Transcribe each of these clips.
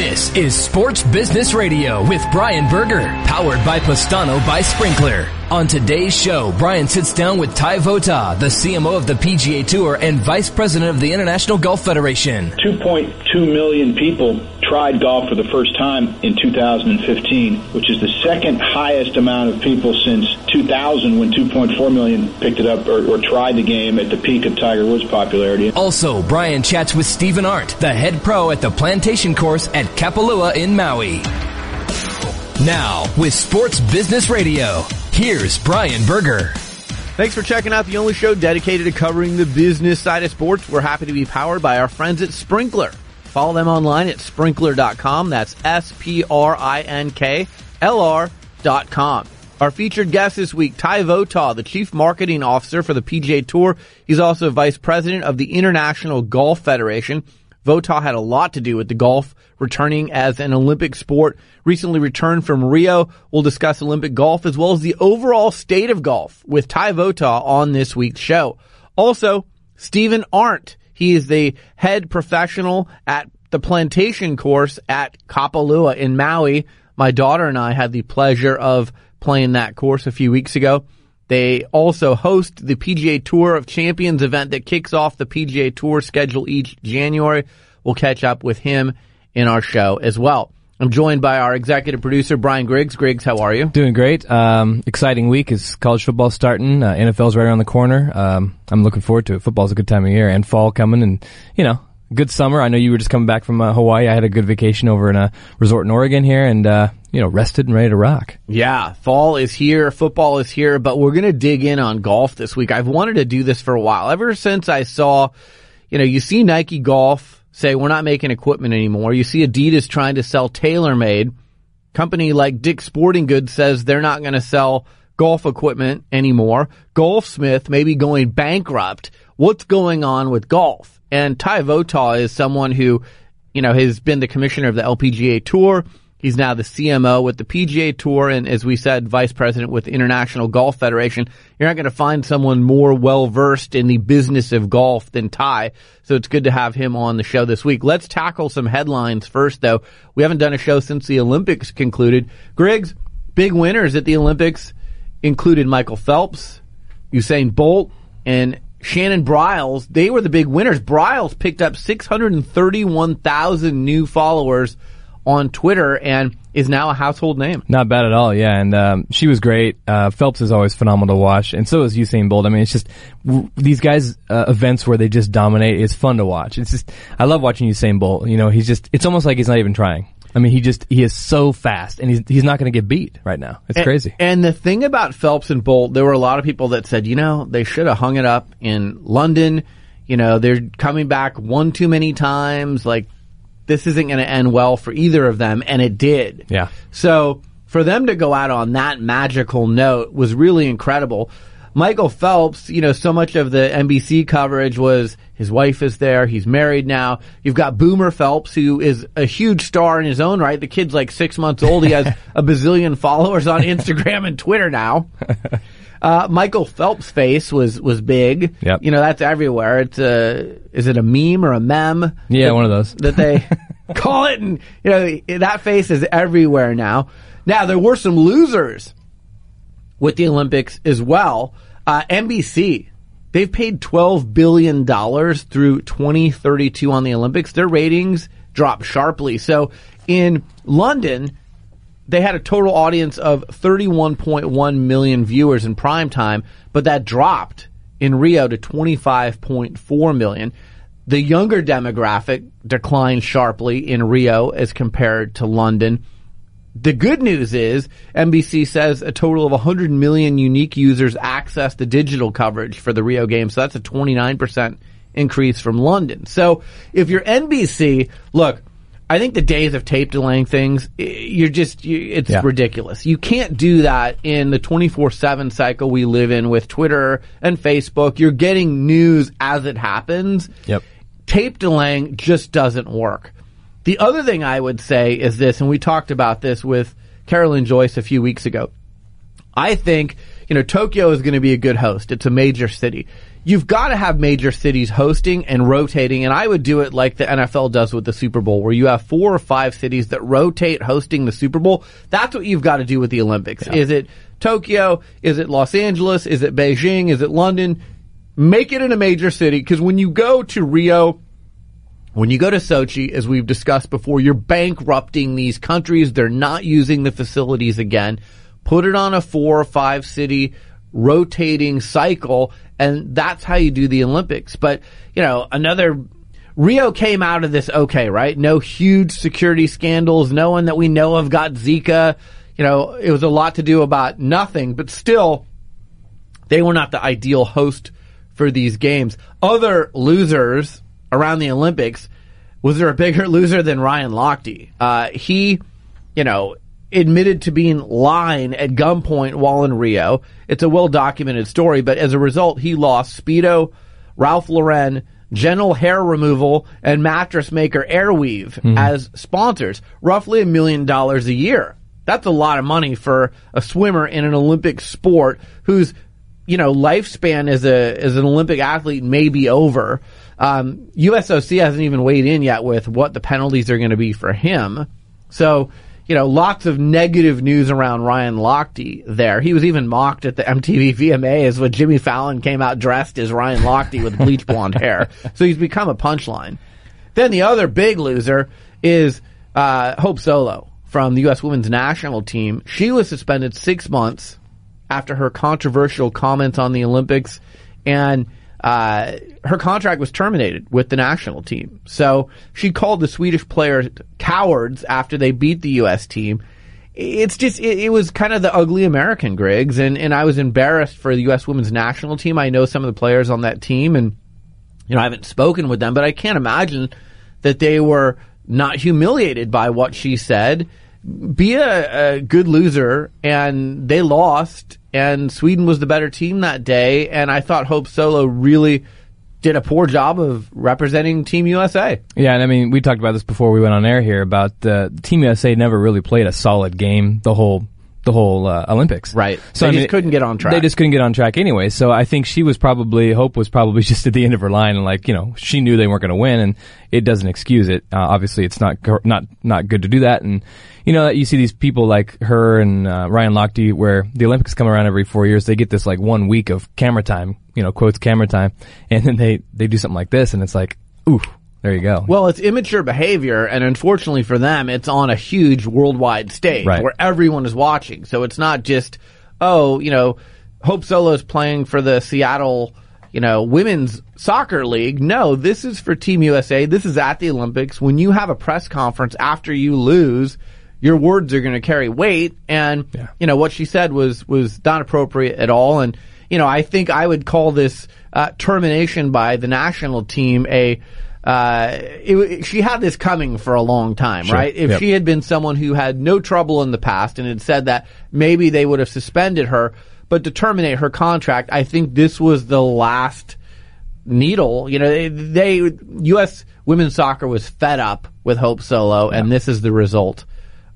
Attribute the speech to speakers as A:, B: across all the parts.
A: This is Sports Business Radio with Brian Berger, powered by Postano by Sprinklr. On today's show, Brian sits down with Ty Votaw, the CMO of the PGA Tour and Vice President of the International Golf Federation.
B: 2.2 million people tried golf for the first time in 2015, which is the second highest amount of people since 2000 when 2.4 million picked it up or, or tried the game at the peak of Tiger Woods' popularity.
A: Also, Brian chats with Stephen Arndt, the head pro at the Plantation Course at Kapalua in Maui. Now, with Sports Business Radio, here's Brian Berger.
C: Thanks for checking out the only show dedicated to covering the business side of sports. We're happy to be powered by our friends at Sprinklr. Follow them online at sprinklr.com. That's S-P-R-I-N-K-L-R dot com. Our featured guest this week, Ty Votaw, the Chief Marketing Officer for the PGA Tour. He's also Vice President of the International Golf Federation. Votaw had a lot to do with the golf returning as an Olympic sport. Recently returned from Rio. We'll discuss Olympic golf as well as the overall state of golf with Ty Votaw on this week's show. Also, Stephen Arndt. He is the head professional at the plantation course at Kapalua in Maui. My daughter and I had the pleasure of playing that course a few weeks ago. They also host the PGA Tour of Champions event that kicks off the PGA Tour schedule each January. We'll catch up with him in our show as well. I'm joined by our executive producer, Brian Griggs. Griggs, how are you?
D: Doing great. Um, exciting week is college football starting. Uh, NFL's right around the corner. Um, I'm looking forward to it. Football's a good time of year and fall coming and, you know, good summer. I know you were just coming back from uh, Hawaii. I had a good vacation over in a resort in Oregon here and, uh, you know, rested and ready to rock.
C: Yeah, fall is here, football is here, but we're going to dig in on golf this week. I've wanted to do this for a while. Ever since I saw, you know, you see Nike Golf say we're not making equipment anymore. You see Adidas trying to sell TaylorMade. Company like Dick's Sporting Goods says they're not going to sell golf equipment anymore. Golfsmith may be going bankrupt. What's going on with golf? And Ty Votaw is someone who, you know, has been the commissioner of the LPGA Tour. He's now the CMO with the PGA Tour and as we said, vice president with the International Golf Federation. You're not going to find someone more well versed in the business of golf than Ty. So it's good to have him on the show this week. Let's tackle some headlines first though. We haven't done a show since the Olympics concluded. Griggs, big winners at the Olympics included Michael Phelps, Usain Bolt, and Simone Biles. They were the big winners. Biles picked up 631,000 new followers on Twitter and is now a household name.
D: Not bad at all, yeah. And um, she was great. Uh, Phelps is always phenomenal to watch, and so is Usain Bolt. I mean, it's just w- these guys' uh, events where they just dominate. It's fun to watch. It's just I love watching Usain Bolt. You know, he's just it's almost like he's not even trying. I mean, he just he is so fast, and he's he's not going to get beat right now. It's
C: and,
D: crazy.
C: And the thing about Phelps and Bolt, there were a lot of people that said, you know, they should have hung it up in London. You know, they're coming back one too many times. Like this isn't going to end well for either of them, and it did.
D: Yeah.
C: So for them to go out on that magical note was really incredible. Michael Phelps, you know, so much of the NBC coverage was his wife is there. He's married now. You've got Boomer Phelps, who is a huge star in his own right. The kid's like six months old. He has a bazillion followers on Instagram and Twitter now. Uh, Michael Phelps' face was was big.
D: Yep.
C: You know that's everywhere. It's a is it a meme or a mem?
D: Yeah,
C: that,
D: one of those
C: that they call it, and you know that face is everywhere now. Now there were some losers with the Olympics as well. Uh, NBC they've paid twelve billion dollars through twenty thirty two on the Olympics. Their ratings dropped sharply. So in London they had a total audience of 31.1 million viewers in prime time, but that dropped in Rio to 25.4 million. The younger demographic declined sharply in Rio as compared to London. The good news is NBC says a total of 100 million unique users access the digital coverage for the Rio Games. So that's a 29% increase from London. So if you're NBC, look, I think the days of tape delaying things, you're just, you, it's
D: Yeah.
C: ridiculous. You can't do that in the 24-7 cycle we live in with Twitter and Facebook. You're getting news as it happens.
D: Yep.
C: Tape delaying just doesn't work. The other thing I would say is this, and we talked about this with Carolyn Joyce a few weeks ago. I think, you know, Tokyo is going to be a good host. It's a major city. you've got to have major cities hosting and rotating, and I would do it like the NFL does with the Super Bowl, where you have four or five cities that rotate hosting the Super Bowl. That's what you've got to do with the Olympics. Yeah. Is it Tokyo? Is it Los Angeles? Is it Beijing? Is it London? Make it in a major city, because when you go to Rio, when you go to Sochi, as we've discussed before, you're bankrupting these countries. They're not using the facilities again. Put it on a four or five city rotating cycle and that's how you do the Olympics. But, you know, another Rio came out of this okay, right? No huge security scandals. No one that we know of got Zika. You know, it was a lot to do about nothing, but still, they were not the ideal host for these games. Other losers around the Olympics, was there a bigger loser than Ryan Lochte? Uh, he, you know, admitted to being lying at gunpoint while in Rio. It's a well documented story, but as a result, he lost Speedo, Ralph Lauren, Gentle Hair Removal, and mattress maker Airweave mm. as sponsors. Roughly a million dollars a year. That's a lot of money for a swimmer in an Olympic sport whose, you know, lifespan as a as an Olympic athlete may be over. Um, USOC hasn't even weighed in yet with what the penalties are going to be for him. So you know, lots of negative news around Ryan Lochte there. He was even mocked at the MTV VMAs when Jimmy Fallon came out dressed as Ryan Lochte with bleach blonde hair. So he's become a punchline. Then the other big loser is uh, Hope Solo from the U.S. women's national team. She was suspended six months after her controversial comments on the Olympics and uh, her contract was terminated with the national team. So she called the Swedish players cowards after they beat the U.S. team. It's just, it, it, was kind of the ugly American, Griggs, and, and I was embarrassed for the U.S. women's national team. I know some of the players on that team, and, you know, I haven't spoken with them, but I can't imagine that they were not humiliated by what she said. Be a, a good loser, and they lost, and Sweden was the better team that day. And I thought Hope Solo really did a poor job of representing Team USA.
D: Yeah, and I mean, we talked about this before we went on air here about uh, Team USA never really played a solid game the whole the whole uh, Olympics.
C: Right. So they I mean, just couldn't get on track.
D: They just couldn't get on track anyway. So I think she was probably Hope was probably just at the end of her line and like you know she knew they weren't going to win and it doesn't excuse it. Uh, obviously, it's not not not good to do that and you know, you see these people like her and uh, Ryan Lochte, where the Olympics come around every four years. They get this like one week of camera time, you know, quotes camera time, and then they they do something like this, and it's like, ooh, there you go.
C: Well, it's immature behavior, and unfortunately for them, it's on a huge worldwide stage right. where everyone is watching. So it's not just, oh, you know, Hope Solo is playing for the Seattle, you know, women's soccer league. No, this is for Team USA. This is at the Olympics. When you have a press conference after you lose, your words are going to carry weight. And, yeah. you know, what she said was, was not appropriate at all. And, you know, I think I would call this, uh, termination by the national team a, uh, it, she had this coming for a long time, sure. right? If yep. she had been someone who had no trouble in the past and had said that, maybe they would have suspended her. But to terminate her contract, I think this was the last needle. You know, they, they U.S. women's soccer was fed up with Hope Solo, yeah. and this is the result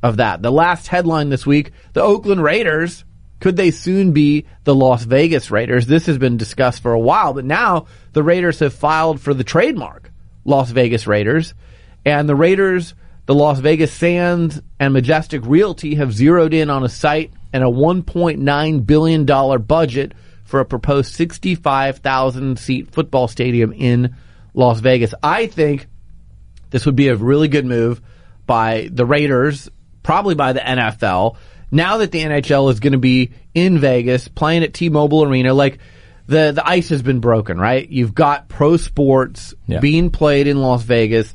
C: of that. The last headline this week, the Oakland Raiders, could they soon be the Las Vegas Raiders? This has been discussed for a while, but now the Raiders have filed for the trademark Las Vegas Raiders, and the Raiders, the Las Vegas Sands, and Majestic Realty have zeroed in on a site and a $1.9 billion budget for a proposed 65,000 seat football stadium in Las Vegas. I think this would be a really good move by the Raiders probably by the NFL. Now that the NHL is going to be in Vegas, playing at T-Mobile Arena, like the the ice has been broken, right? You've got pro sports yeah. being played in Las Vegas.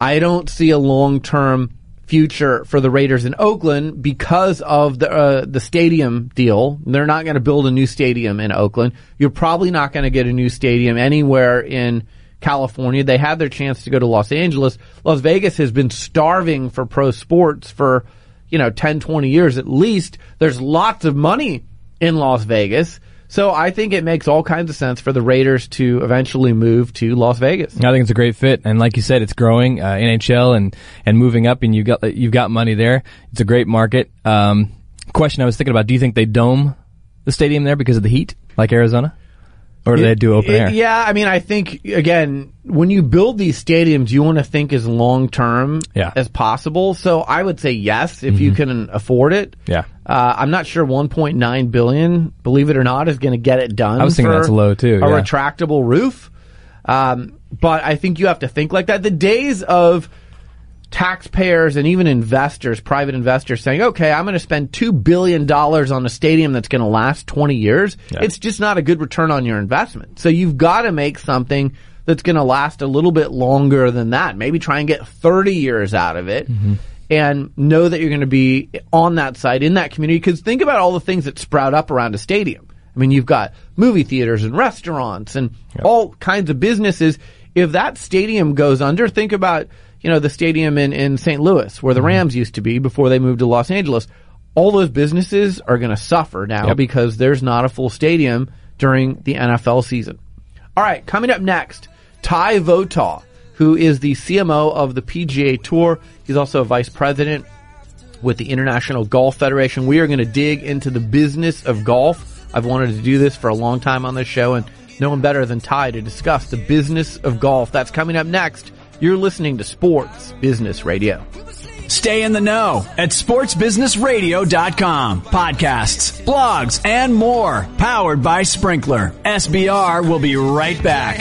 C: I don't see a long term future for the Raiders in Oakland because of the uh, the stadium deal. They're not going to build a new stadium in Oakland. You're probably not going to get a new stadium anywhere in California. They had their chance to go to Los Angeles. Las Vegas has been starving for pro sports for, you know, 10, 20 years at least. There's lots of money in Las Vegas. So I think it makes all kinds of sense for the Raiders to eventually move to Las Vegas.
D: I think it's a great fit, and like you said, it's growing uh, NHL and and moving up, and you got you've got money there. It's a great market. Um, question I was thinking about: Do you think they dome the stadium there because of the heat, like Arizona? Or do they do open air?
C: Yeah, I mean, I think again, when you build these stadiums, you want to think as long term
D: Yeah.
C: as possible. So I would say yes if you can afford it.
D: Yeah.
C: Uh, I'm not sure 1.9 billion, believe it or not, is going to get it done.
D: I was thinking
C: for
D: that's low, too,
C: A
D: yeah.
C: retractable roof. Um, but I think you have to think like that. The days of taxpayers and even investors, private investors saying, okay, I'm going to spend $2 billion on a stadium that's going to last 20 years.
D: Yeah.
C: It's just not a good return on your investment. So you've got to make something that's going to last a little bit longer than that. Maybe try and get 30 years out of it. Mm-hmm. And know that you're going to be on that site in that community. Because think about all the things that sprout up around a stadium. I mean, you've got movie theaters and restaurants and all kinds of businesses. If that stadium goes under, think about, you know, the stadium in, in St. Louis where the mm-hmm. Rams used to be before they moved to Los Angeles. All those businesses are going to suffer now
D: Yep.
C: because there's not a full stadium during the NFL season. All right, coming up next, Ty Votaw, who is the CMO of the PGA Tour. He's also a vice president with the International Golf Federation. We are going to dig into the business of golf. I've wanted to do this for a long time on this show, and no one better than Ty to discuss the business of golf. That's coming up next. You're listening to Sports Business Radio.
E: Stay in the know at sportsbusinessradio.com. Podcasts, blogs, and more. Powered by Sprinklr. SBR will be right back.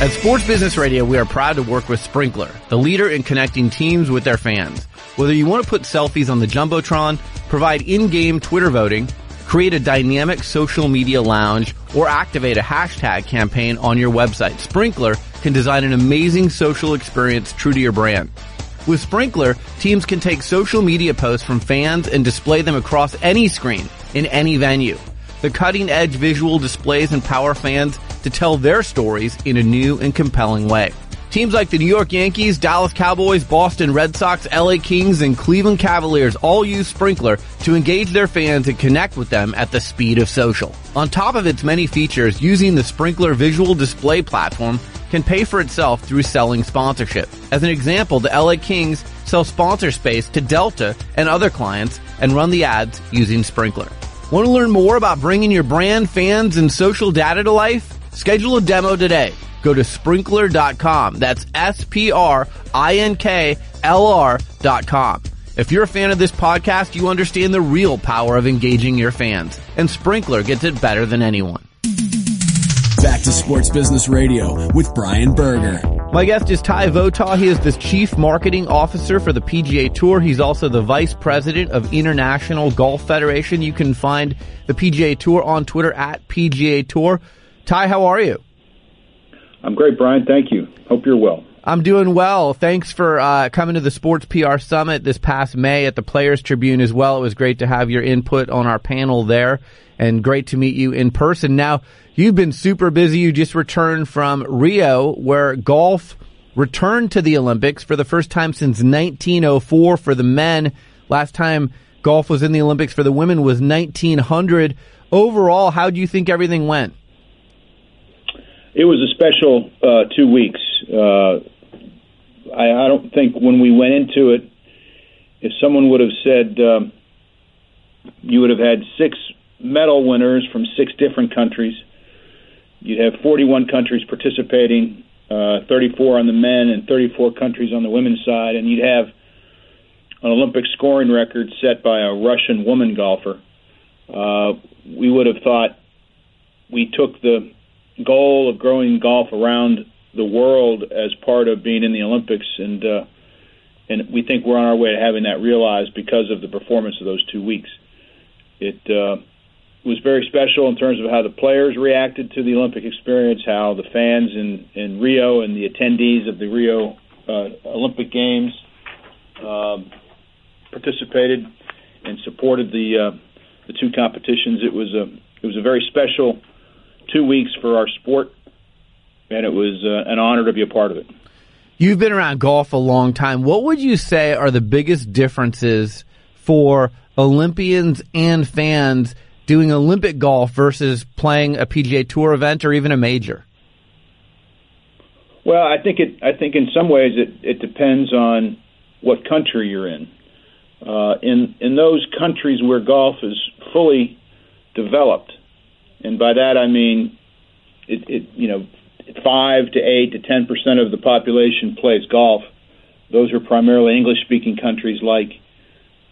C: At Sports Business Radio, we are proud to work with Sprinklr, the leader in connecting teams with their fans. Whether you want to put selfies on the Jumbotron, provide in-game Twitter voting, create a dynamic social media lounge, or activate a hashtag campaign on your website, Sprinklr can design an amazing social experience true to your brand. With Sprinklr, teams can take social media posts from fans and display them across any screen in any venue. The cutting edge visual displays empower fans to tell their stories in a new and compelling way. Teams like the New York Yankees, Dallas Cowboys, Boston Red Sox, LA Kings, and Cleveland Cavaliers all use Sprinklr to engage their fans and connect with them at the speed of social. On top of its many features, using the Sprinklr visual display platform can pay for itself through selling sponsorship. As an example, the LA Kings sell sponsor space to Delta and other clients and run the ads using Sprinklr. Want to learn more about bringing your brand, fans, and social data to life? Schedule a demo today. Go to sprinklr.com. That's S-P-R-I-N-K-L-R dot com. If you're a fan of this podcast, you understand the real power of engaging your fans. And Sprinklr gets it better than anyone.
E: Back to Sports Business Radio with Brian Berger.
C: My guest is Ty Votaw. He is the Chief Marketing Officer for the PGA Tour. He's also the Vice President of International Golf Federation. You can find the PGA Tour on Twitter at PGA Tour. Ty, how are you?
B: I'm great, Brian. Thank you. Hope you're well.
C: I'm doing well. Thanks for uh, coming to the Sports PR Summit this past May at the Players Tribune as well. It was great to have your input on our panel there and great to meet you in person. Now, you've been super busy. You just returned from Rio where golf returned to the Olympics for the first time since 1904 for the men. Last time golf was in the Olympics for the women was 1900. Overall, how do you think everything went?
B: It was a special uh, two weeks. Uh, I, I don't think when we went into it, if someone would have said um, you would have had six medal winners from six different countries, you'd have 41 countries participating, uh, 34 on the men and 34 countries on the women's side, and you'd have an Olympic scoring record set by a Russian woman golfer. Uh, we would have thought we took the goal of growing golf around the world as part of being in the Olympics, and uh, and we think we're on our way to having that realized because of the performance of those two weeks. It uh, was very special in terms of how the players reacted to the Olympic experience, how the fans in in Rio and the attendees of the Rio uh, Olympic Games um, participated and supported the uh, the two competitions. It was a it was a very special two weeks for our sport, and it was uh, an honor to be a part of it.
C: You've been around golf a long time. What would you say are the biggest differences for Olympians and fans doing Olympic golf versus playing a PGA Tour event or even a major?
B: Well, I think it. I think in some ways it, it depends on what country you're in. uh, in in those countries where golf is fully developed, and by that I mean it, it you know five to eight to ten percent of the population plays golf. Those are primarily English-speaking countries like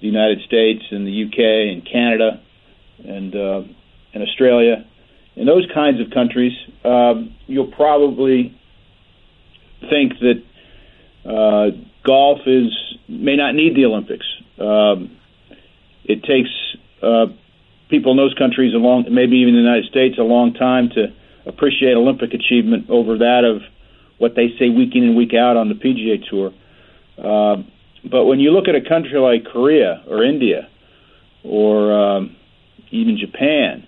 B: the United States and the UK and Canada and uh, and Australia. In those kinds of countries, um, you'll probably think that uh, golf is may not need the Olympics. Um, it takes uh, people in those countries a long, maybe even the United States, a long time to appreciate Olympic achievement over that of what they say week in and week out on the PGA Tour. Uh, but when you look at a country like Korea or India or um, even Japan,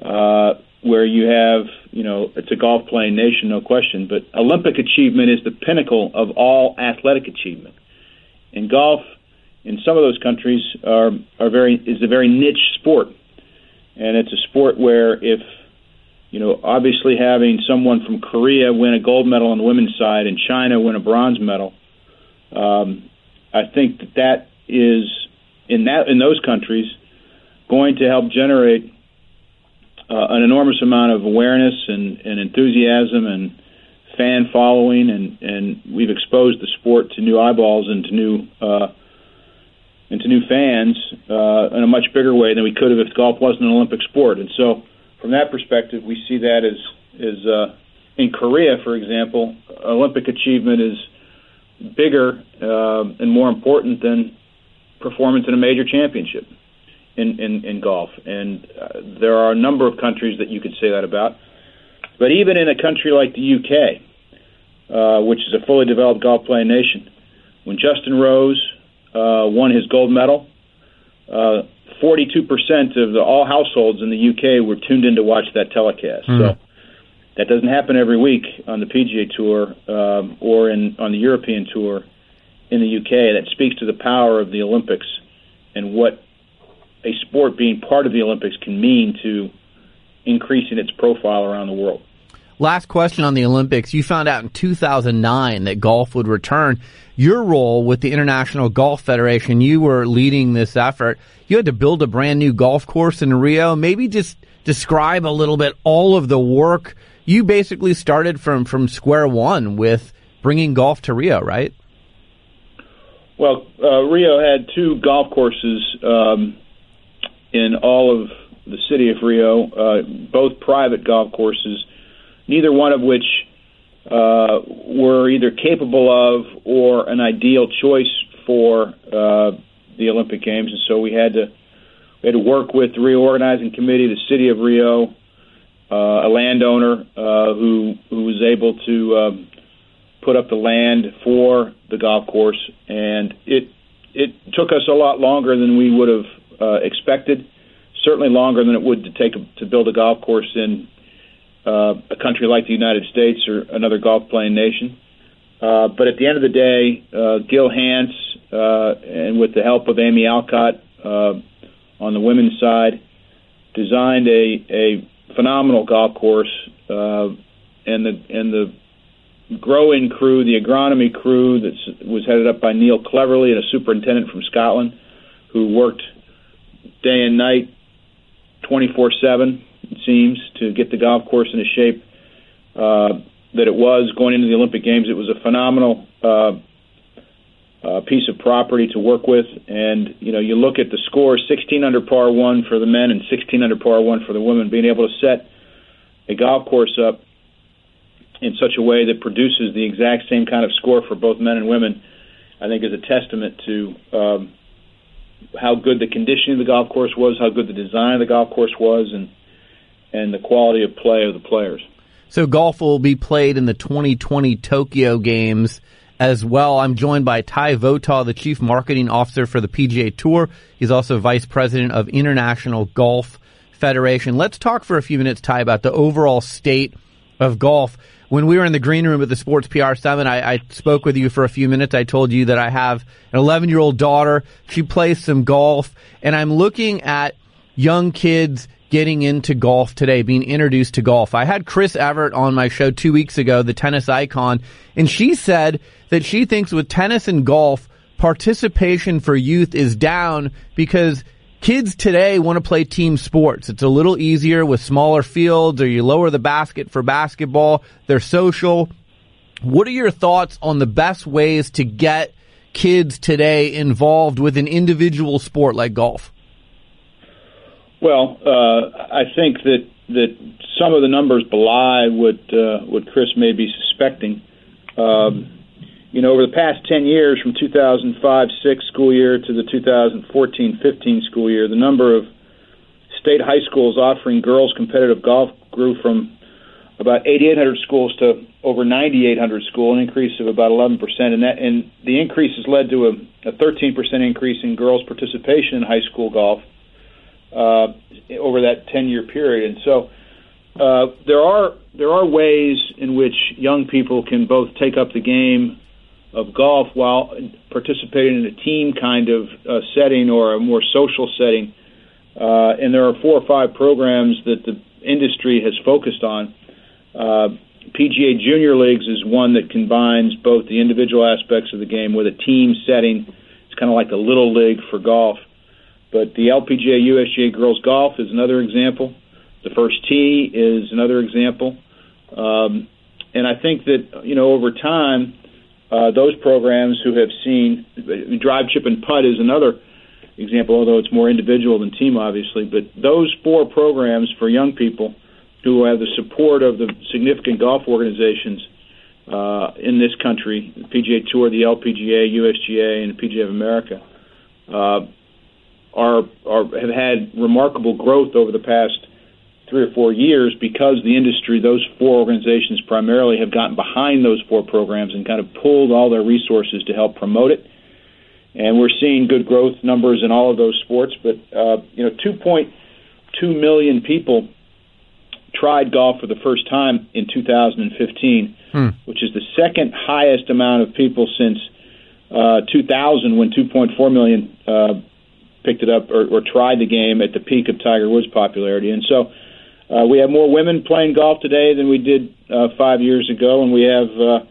B: uh, where you have, you know, it's a golf playing nation, no question, but Olympic achievement is the pinnacle of all athletic achievement. In golf, in some of those countries, are are very is a very niche sport, and it's a sport where if you know, obviously having someone from Korea win a gold medal on the women's side and China win a bronze medal, um, I think that that is in that in those countries going to help generate uh, an enormous amount of awareness and, and enthusiasm and fan following, and, and we've exposed the sport to new eyeballs and to new uh, and to new fans uh, in a much bigger way than we could have if golf wasn't an Olympic sport. And so, from that perspective, we see that as as uh, in Korea, for example, Olympic achievement is bigger uh, and more important than performance in a major championship in, in, in golf. And uh, there are a number of countries that you could say that about. But even in a country like the UK, uh, which is a fully developed golf playing nation, when Justin Rose uh, won his gold medal, uh, 42% of the, all households in the UK were tuned in to watch that telecast. Mm. So that doesn't happen every week on the PGA Tour um, or in on the European Tour in the UK. That speaks to the power of the Olympics and what a sport being part of the Olympics can mean to increasing its profile around the world.
C: Last question on the Olympics. You found out in 2009 that golf would return. Your role with the International Golf Federation, you were leading this effort. You had to build a brand new golf course in Rio. Maybe just describe a little bit all of the work. You basically started from, from square one with bringing golf to Rio, right?
B: Well, uh, Rio had two golf courses um, in all of the city of Rio, uh, both private golf courses, neither one of which uh, were either capable of or an ideal choice for uh, the Olympic Games, and so we had to we had to work with the reorganizing committee, the city of Rio, uh, a landowner uh, who who was able to um, put up the land for the golf course, and it it took us a lot longer than we would have uh, expected. Certainly longer than it would to take a, to build a golf course in uh, a country like the United States or another golf playing nation. Uh, but at the end of the day, uh, Gil Hanse, uh, and with the help of Amy Alcott uh, on the women's side, designed a, a phenomenal golf course, uh, and the and the growing crew, the agronomy crew that was headed up by Neil Cleverly and a superintendent from Scotland, who worked day and night, 24/7 it seems, to get the golf course in a shape uh, that it was going into the Olympic Games. It was a phenomenal uh, uh, piece of property to work with, and you know, you look at the score: 16 under par one for the men and 16 under par one for the women. Being able to set a golf course up in such a way that produces the exact same kind of score for both men and women, I think is a testament to um, how good the conditioning of the golf course was, how good the design of the golf course was, and and the quality of play of the players.
C: So golf will be played in the 2020 Tokyo Games as well. I'm joined by Ty Votaw, the Chief Marketing Officer for the PGA Tour. He's also Vice President of International Golf Federation. Let's talk for a few minutes, Ty, about the overall state of golf. When we were in the green room at the Sports PR Summit, I, I spoke with you for a few minutes. I told you that I have an 11 year old daughter. She plays some golf, and I'm looking at young kids getting into golf today, being introduced to golf. I had Chris Evert on my show two weeks ago, the tennis icon, and she said that she thinks with tennis and golf participation for youth is down because kids today want to play team sports. It's a little easier with smaller fields or you lower the basket for basketball. They're social. What are your thoughts on the best ways to get kids today involved with an individual sport like golf?
B: Well, uh, I think that that some of the numbers belie what uh, what Chris may be suspecting. Um, you know, over the past 10 years, from 2005-6 school year to the 2014-15 school year, the number of state high schools offering girls competitive golf grew from about 8,800 schools to over 9,800 schools, an increase of about 11 percent. And that and the increase has led to a, a 13 percent increase in girls' participation in high school golf uh, over that 10-year period. And so uh, there are there are ways in which young people can both take up the game of golf while participating in a team kind of uh, setting or a more social setting. Uh, and there are four or five programs that the industry has focused on. Uh, PGA Junior Leagues is one that combines both the individual aspects of the game with a team setting. It's kind of like a little league for golf. But the LPGA USGA Girls Golf is another example. The First Tee is another example. Um, and I think that, you know, over time, uh, those programs who have seen drive, chip, and putt is another example, although it's more individual than team, obviously. But those four programs for young people who have the support of the significant golf organizations uh, in this country, the PGA Tour, the LPGA, USGA, and the PGA of America, uh, are, are have had remarkable growth over the past three or four years because the industry, those four organizations primarily, have gotten behind those four programs and kind of pulled all their resources to help promote it. And we're seeing good growth numbers in all of those sports. But uh, you know, 2.2 million people tried golf for the first time in 2015, hmm. which is the second highest amount of people since uh, 2000, when 2.4 million uh, picked it up or, or tried the game at the peak of Tiger Woods' popularity. And so uh, we have more women playing golf today than we did uh, five years ago, and we have, uh,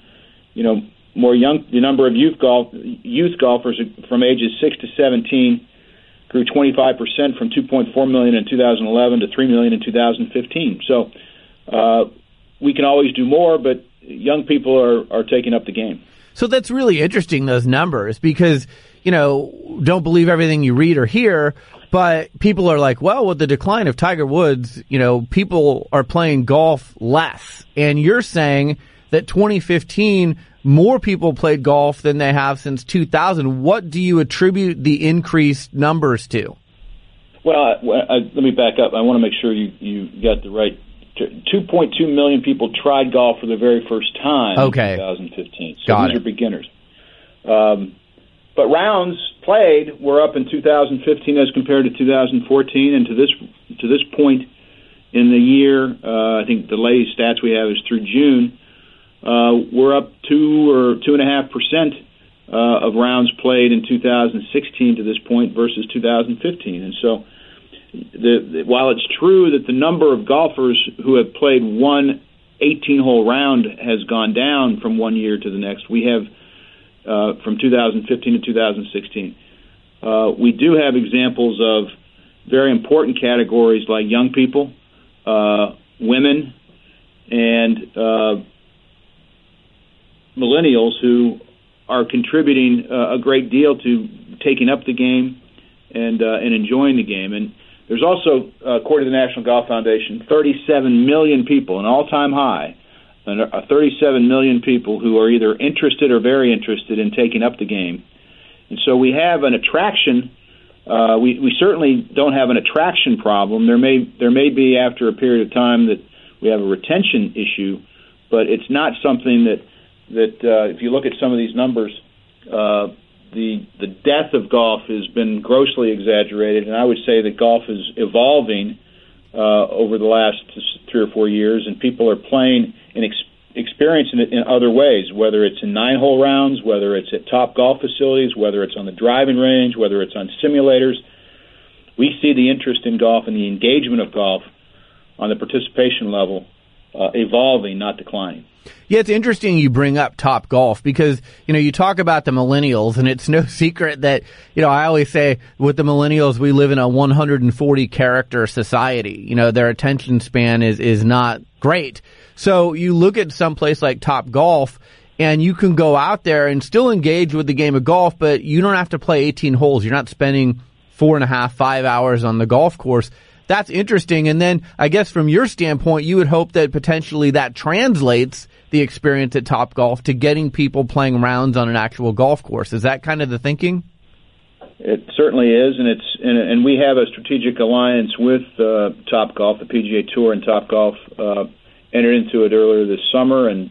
B: you know, more young. The number of youth golf youth golfers from ages six to seventeen grew 25 percent from 2.4 million in 2011 to 3 million in 2015. So uh, we can always do more, but young people are are taking up the game.
C: So that's really interesting those numbers because you know, don't believe everything you read or hear, but people are like, well, with the decline of Tiger Woods, you know, people are playing golf less. And you're saying that 2015, more people played golf than they have since 2000. What do you attribute the increased numbers to?
B: Well, I, I, let me back up. I want to make sure you, you got the right 2.2 million people tried golf for the very first time
C: okay.
B: in 2015. So
C: Got
B: these
C: it.
B: are beginners. Um, but rounds played were up in 2015 as compared to 2014, and to this to this point in the year, uh, I think the latest stats we have is through June. Uh, we're up two or two and a half percent uh, of rounds played in 2016 to this point versus 2015, and so. The, the, while it's true that the number of golfers who have played one 18 hole round has gone down from one year to the next, we have uh, from 2015 to 2016. Uh, we do have examples of very important categories like young people, uh, women, and uh, millennials who are contributing uh, a great deal to taking up the game and uh, and enjoying the game. And there's also, uh, according to the National Golf Foundation, 37 million people, an all-time high, uh, 37 million people who are either interested or very interested in taking up the game. And so we have an attraction. Uh, we, we certainly don't have an attraction problem. There may there may be after a period of time that we have a retention issue, but it's not something that that uh, if you look at some of these numbers, uh, the the death of golf has been grossly exaggerated, and I would say that golf is evolving uh, over the last three or four years, and people are playing and ex- experiencing it in other ways, whether it's in nine hole rounds, whether it's at top golf facilities, whether it's on the driving range, whether it's on simulators. We see the interest in golf and the engagement of golf on the participation level uh, evolving, not declining.
C: Yeah, it's interesting you bring up Top Golf because, you know, you talk about the millennials and it's no secret that, you know, I always say with the millennials, we live in a 140 character society. You know, their attention span is, is not great. So you look at some place like Top Golf and you can go out there and still engage with the game of golf, but you don't have to play 18 holes. You're not spending four and a half, five hours on the golf course. That's interesting. And then I guess from your standpoint, you would hope that potentially that translates the experience at Top Golf to getting people playing rounds on an actual golf course. Is that kind of the thinking?
B: It certainly is, and it's and, and we have a strategic alliance with uh, Top Golf, the PGA Tour, and Top Golf uh, entered into it earlier this summer, and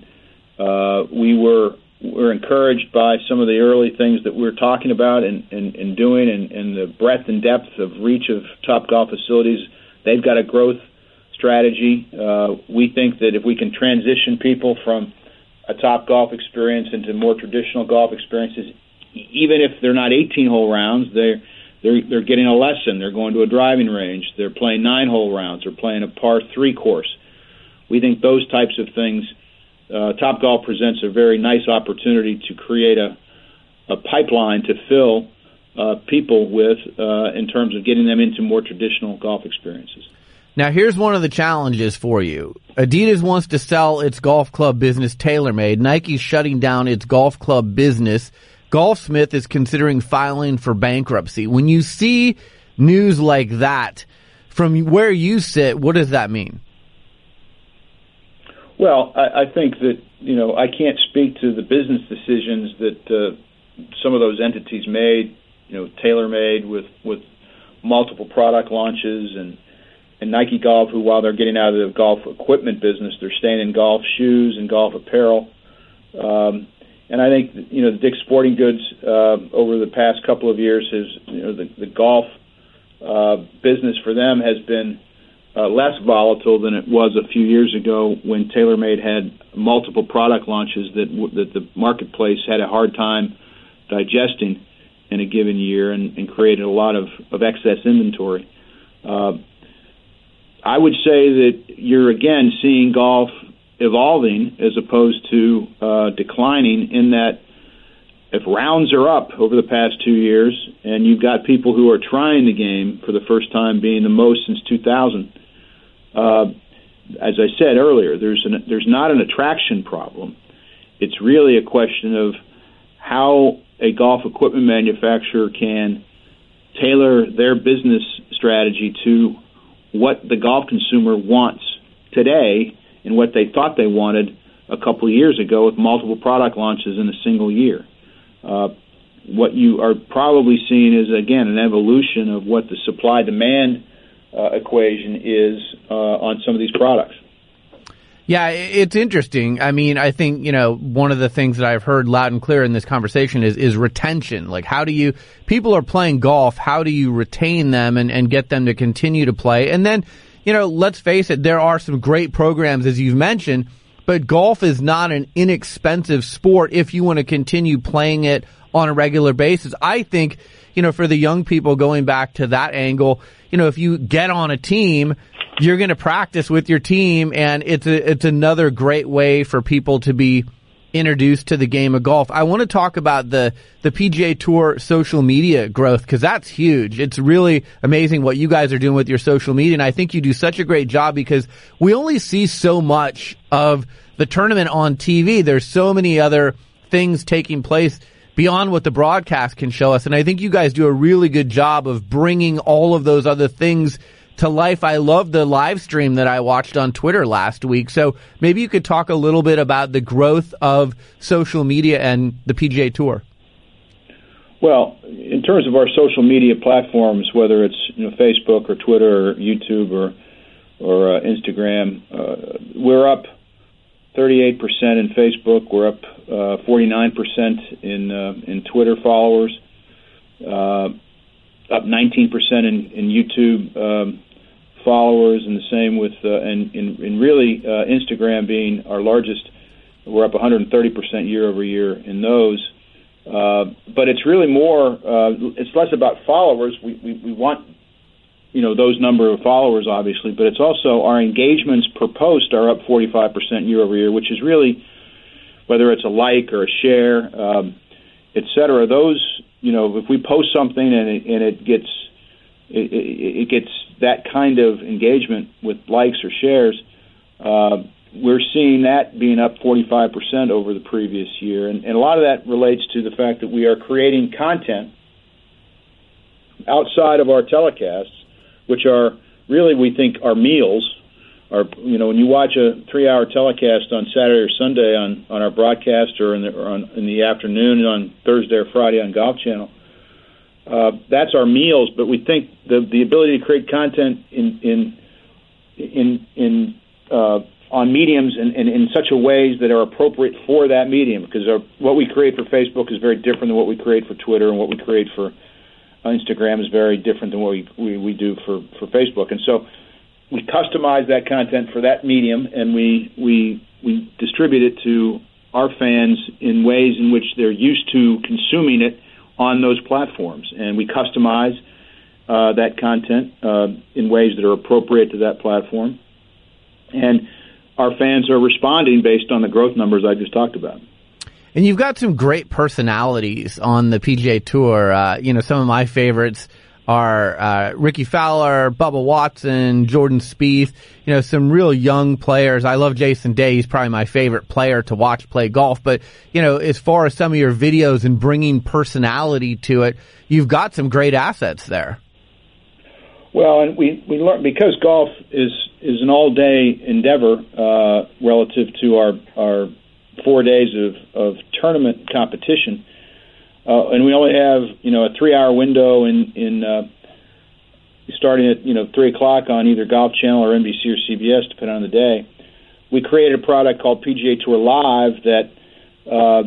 B: uh, we were were encouraged by some of the early things that we are talking about and, and, and doing, and, and the breadth and depth of reach of Top Golf facilities. They've got a growth strategy. Uh, we think that if we can transition people from a top golf experience into more traditional golf experiences, even if they're not 18 hole rounds, they're they're they're getting a lesson. They're going to a driving range. They're playing nine hole rounds. They're playing a par three course. We think those types of things uh, Top Golf presents a very nice opportunity to create a, a pipeline to fill uh, people with uh, in terms of getting them into more traditional golf experiences.
C: Now, here's one of the challenges for you. Adidas wants to sell its golf club business TaylorMade. Nike's shutting down its golf club business. Golfsmith is considering filing for bankruptcy. When you see news like that, from where you sit, what does that mean?
B: Well, I, I think that you know I can't speak to the business decisions that uh, some of those entities made. You know, TaylorMade with with multiple product launches and and Nike Golf, who while they're getting out of the golf equipment business, they're staying in golf shoes and golf apparel. Um, and I think you know the Dick's Sporting Goods uh, over the past couple of years has you know the, the golf uh, business for them has been uh, less volatile than it was a few years ago when TaylorMade had multiple product launches that that the marketplace had a hard time digesting in a given year and, and created a lot of, of excess inventory. Uh, I would say that you're again seeing golf evolving as opposed to uh, declining in that if rounds are up over the past two years and you've got people who are trying the game for the first time being the most since 2000 uh, as I said earlier, there's an, there's not an attraction problem. It's really a question of how a golf equipment manufacturer can tailor their business strategy to what the golf consumer wants today and what they thought they wanted a couple of years ago with multiple product launches in a single year. Uh, what you are probably seeing is again an evolution of what the supply demand equation is uh, on some of these products.
C: Yeah, it's interesting. I mean, I think, you know, one of the things that I've heard loud and clear in this conversation is, is retention. Like, how do you, people are playing golf, how do you retain them and, and get them to continue to play? And then, you know, let's face it, there are some great programs, as you've mentioned, but golf is not an inexpensive sport if you want to continue playing it on a regular basis. I think, you know, for the young people going back to that angle, you know, if you get on a team, you're going to practice with your team and it's a, it's another great way for people to be introduced to the game of golf. I want to talk about the the PGA Tour social media growth because that's huge. It's really amazing what you guys are doing with your social media, and I think you do such a great job because we only see so much of the tournament on TV. There's so many other things taking place beyond what the broadcast can show us. And I think you guys do a really good job of bringing all of those other things to life. I love the live stream that I watched on Twitter last week. So maybe you could talk a little bit about the growth of social media and the PGA Tour.
B: Well, in terms of our social media platforms, whether it's you know, Facebook or Twitter or YouTube or or uh, Instagram, uh, we're up 38% in Facebook. We're up uh, 49% in uh, in Twitter followers. Uh, up 19% in, in YouTube um, followers, and the same with uh, and, and, and really uh, Instagram being our largest. We're up 130% year over year in those. Uh, but it's really more. Uh, it's less about followers. We, we we want you know those number of followers obviously, but it's also our engagements per post are up 45% year over year, which is really whether it's a like or a share, um, et cetera. Those, you know, if we post something and it, and it gets it, it, it gets that kind of engagement with likes or shares, uh, we're seeing that being up 45% over the previous year. And, and a lot of that relates to the fact that we are creating content outside of our telecasts, which are really, we think, our meals. Our, you know, when you watch a three-hour telecast on Saturday or Sunday on, on our broadcast, or in the or on, in the afternoon on Thursday or Friday on Golf Channel, uh, that's our meals. But we think the the ability to create content in in in in uh, on mediums and in, in, in, such a ways that are appropriate for that medium, because our, what we create for Facebook is very different than what we create for Twitter, and what we create for Instagram is very different than what we, we, we do for, for Facebook. And so we customize that content for that medium, and we, we, we distribute it to our fans in ways in which they're used to consuming it on those platforms. And we customize uh, that content uh, in ways that are appropriate to that platform. And our fans are responding based on the growth numbers I just talked about.
C: And you've got some great personalities on the PGA Tour. Uh, you know, some of my favorites are uh, Rickie Fowler, Bubba Watson, Jordan Spieth. You know, some real young players. I love Jason Day. He's probably my favorite player to watch play golf. But you know, as far as some of your videos and bringing personality to it, you've got some great assets there.
B: Well, and we we learn because golf is is an all day endeavor uh, relative to our our four days of, of tournament competition, uh, and we only have you know a three hour window in in uh, starting at you know three o'clock on either Golf Channel or NBC or CBS, depending on the day. We created a product called PGA Tour Live that uh,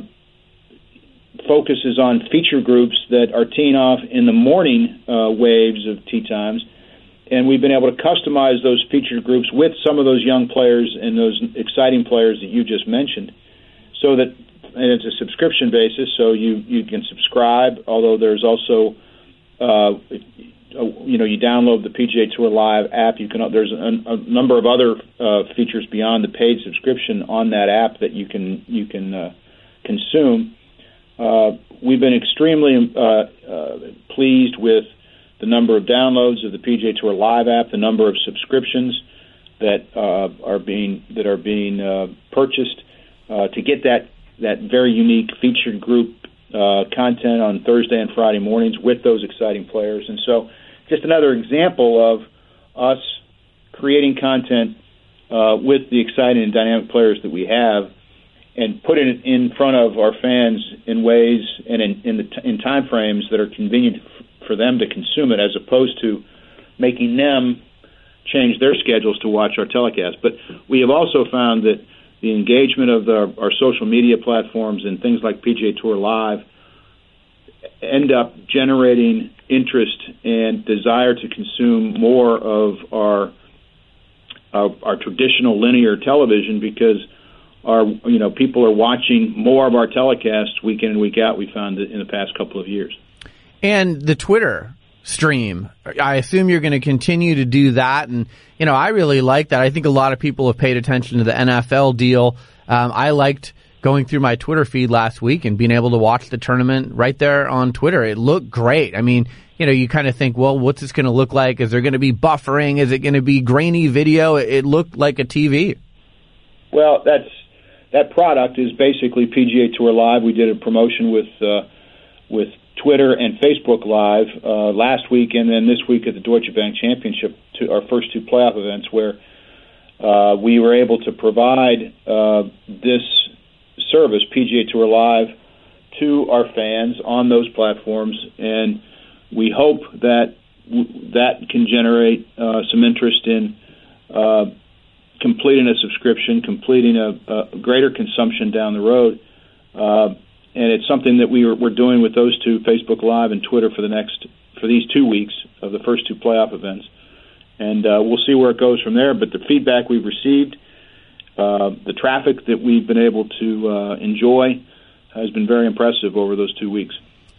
B: focuses on feature groups that are teeing off in the morning uh, waves of tee times. And we've been able to customize those feature groups with some of those young players and those exciting players that you just mentioned so that and it's a subscription basis, so you you can subscribe. Although there's also, uh, you know, you download the PGA Tour Live app. You can there's a, a number of other uh, features beyond the paid subscription on that app that you can you can uh, consume. Uh, we've been extremely uh, uh, pleased with the number of downloads of the PGA Tour Live app, the number of subscriptions that uh, are being that are being uh, purchased uh, to get that that very unique featured group uh, content on Thursday and Friday mornings with those exciting players. And so, just another example of us creating content uh, with the exciting and dynamic players that we have, and putting it in front of our fans in ways and in in, the in time frames that are convenient for them to consume it, as opposed to making them change their schedules to watch our telecast. But we have also found that the engagement of the, our social media platforms and things like PGA Tour Live end up generating interest and desire to consume more of our our, our traditional linear television because our you know people are watching more of our telecasts week in and week out. We found in the past couple of years.
C: And the Twitter stream. I assume you're going to continue to do that. And, you know, I really like that. I think a lot of people have paid attention to the NFL deal. Um, I liked going through my Twitter feed last week and being able to watch the tournament right there on Twitter. It looked great. I mean, you know, you kind of think, well, what's this going to look like? Is there going to be buffering? Is it going to be grainy video? It, looked like a TV.
B: Well, that's that product is basically PGA Tour Live. We did a promotion with uh, with Twitter and Facebook Live uh, last week, and then this week at the Deutsche Bank Championship, to our first two playoff events, where uh, we were able to provide uh, this service, PGA Tour Live, to our fans on those platforms, and we hope that w- that can generate uh, some interest in uh, completing a subscription, completing a, a greater consumption down the road. And it's something that we are, we're doing with those two, Facebook Live and Twitter, for the next for these two weeks of the first two playoff events, and uh, we'll see where it goes from there. But the feedback we've received, uh, the traffic that we've been able to uh, enjoy, has been very impressive over those two weeks.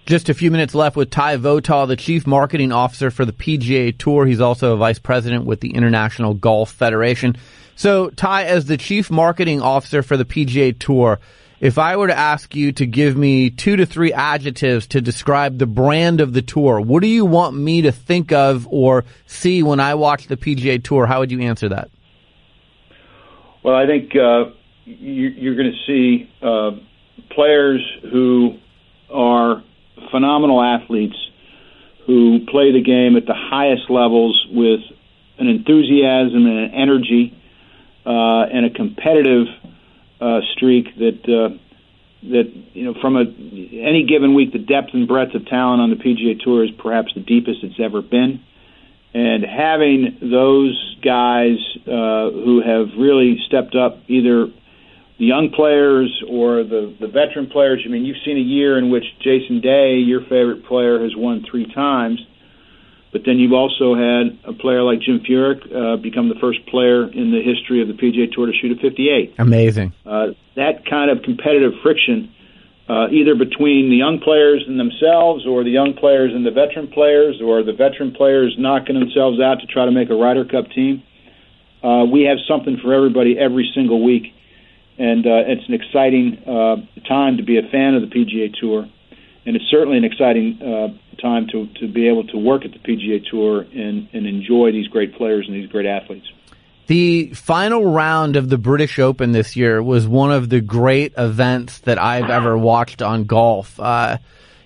C: Just a few minutes left with Ty Votaw, the Chief Marketing Officer for the PGA Tour. He's also a Vice President with the International Golf Federation. So, Ty, as the Chief Marketing Officer for the PGA Tour, If I were to ask you to give me two to three adjectives to describe the brand of the tour, what do you want me to think of or see when I watch the PGA Tour? How would you answer that?
B: Well, I think uh, you, are going to see uh, players who are phenomenal athletes who play the game at the highest levels with an enthusiasm and an energy uh, and a competitive uh, streak that uh, that you know from a any given week the depth and breadth of talent on the PGA Tour is perhaps the deepest it's ever been, and having those guys uh, who have really stepped up either the young players or the the veteran players. I mean, you've seen a year in which Jason Day, your favorite player, has won three times. But then you've also had a player like Jim Furyk uh, become the first player in the history of the PGA Tour to shoot a 58.
C: Amazing.
B: Uh, that kind of competitive friction, uh, either between the young players and themselves, or the young players and the veteran players, or the veteran players knocking themselves out to try to make a Ryder Cup team. Uh, we have something for everybody every single week, and uh, it's an exciting uh, time to be a fan of the PGA Tour, and it's certainly an exciting. Uh, time to, to be able to work at the PGA Tour and, and enjoy these great players and these great athletes.
C: The final round of the British Open this year was one of the great events that I've ever watched on golf. Uh,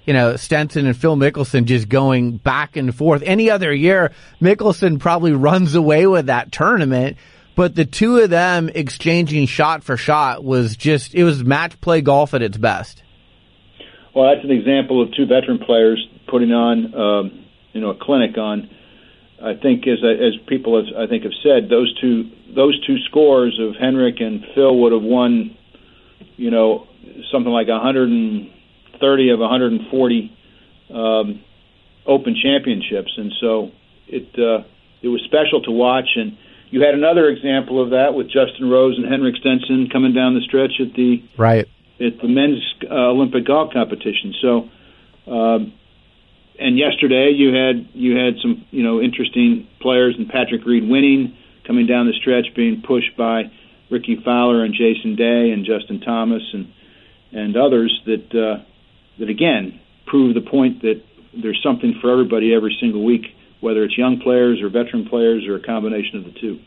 C: you know, Stenson and Phil Mickelson just going back and forth. Any other year, Mickelson probably runs away with that tournament, but the two of them exchanging shot for shot was just, it was match play golf at its best.
B: Well, that's an example of two veteran players putting on um, you know a clinic on. I think as as people have, I think have said those two those two scores of Henrik and Phil would have won, you know, something like 130 of 140 um, Open championships, and so it uh, it was special to watch. And you had another example of that with Justin Rose and Henrik Stenson coming down the stretch at the
C: right
B: at the men's uh, Olympic golf competition. So. Um, and yesterday you had you had some you know interesting players and Patrick Reed winning coming down the stretch, being pushed by Rickie Fowler and Jason Day and Justin Thomas and and others that uh, that again prove the point that there's something for everybody every single week, whether it's young players or veteran players or a combination of the two.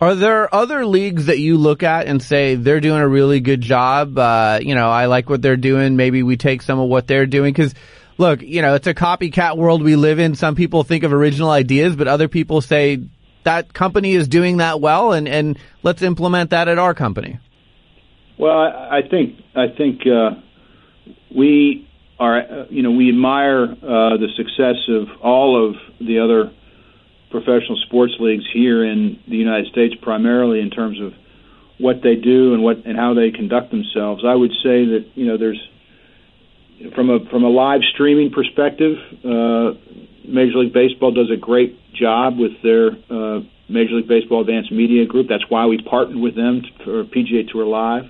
C: Are there other leagues that you look at and say they're doing a really good job? Uh, you know, I like what they're doing. Maybe we take some of what they're doing because look, you know, it's a copycat world we live in. Some people think of original ideas, but other people say that company is doing that well, and and let's implement that at our company.
B: Well, I, I think I think uh, we are, uh, you know, we admire uh, the success of all of the other professional sports leagues here in the United States, primarily in terms of what they do and what and how they conduct themselves. I would say that you know there's from a from a live streaming perspective, uh, Major League Baseball does a great job with their uh, Major League Baseball Advanced Media Group. That's why we partnered with them for PGA Tour Live.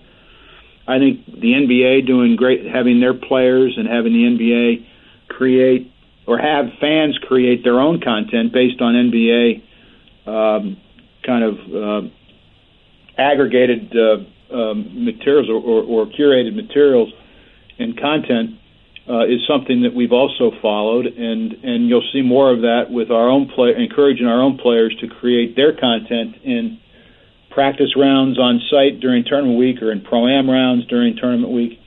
B: I think the NBA doing great, having their players and having the NBA create or have fans create their own content based on NBA um, kind of uh, aggregated uh, um, materials or, or, or curated materials and content uh, is something that we've also followed, and and you'll see more of that with our own play, encouraging our own players to create their content in practice rounds on site during tournament week or in pro am rounds during tournament week.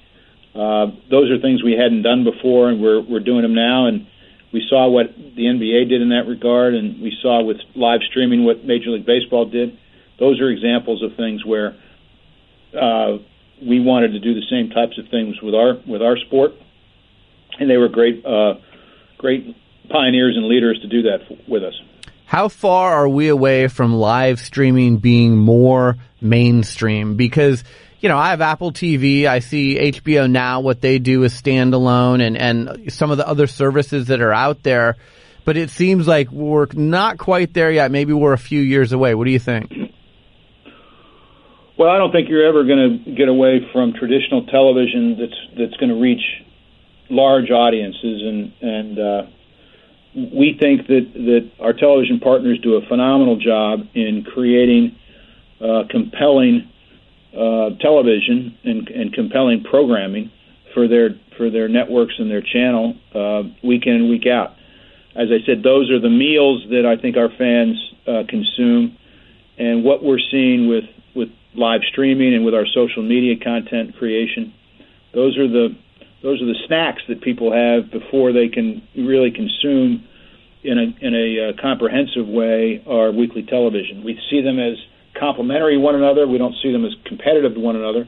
B: Uh, those are things we hadn't done before, and we're we're doing them now. And we saw what the NBA did in that regard, and we saw with live streaming what Major League Baseball did. Those are examples of things where uh, we wanted to do the same types of things with our with our sport and they were great, uh, great pioneers and leaders to do that with us.
C: How far are we away from live streaming being more mainstream? Because you know, I have Apple TV. I see HBO now. What they do is standalone, and and some of the other services that are out there. But it seems like we're not quite there yet. Maybe we're a few years away. What do you think?
B: Well, I don't think you're ever going to get away from traditional television. That's that's going to reach large audiences, and and uh, we think that that our television partners do a phenomenal job in creating uh, compelling uh, television and, and compelling programming for their for their networks and their channel uh, week in and week out. As I said, those are the meals that I think our fans uh, consume, and what we're seeing with with live streaming and with our social media content creation. Those are the those are the snacks that people have before they can really consume in a in a uh, comprehensive way our weekly television. We see them as complementary one another. We don't see them as competitive to one another.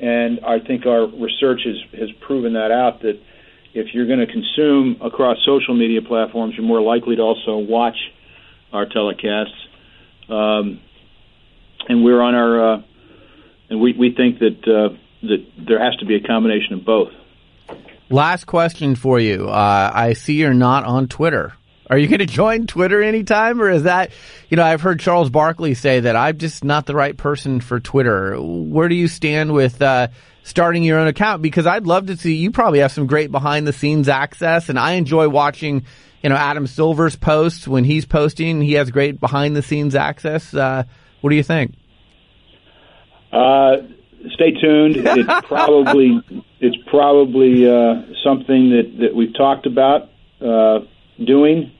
B: And I think our research has has proven that out that if you're going to consume across social media platforms, you're more likely to also watch our telecasts. Um, and we're on our uh, and we we think that uh, that there has to be a combination of both.
C: Last question for you. Uh, I see you're not on Twitter. Are you going to join Twitter anytime, or is that, you know, I've heard Charles Barkley say that I'm just not the right person for Twitter. Where do you stand with uh, starting your own account? Because I'd love to see you probably have some great behind the scenes access, and I enjoy watching, you know, Adam Silver's posts when he's posting. He has great behind the scenes access. Uh, what do you think?
B: Uh, stay tuned. It's probably it's probably uh, something that, that we've talked about uh, doing,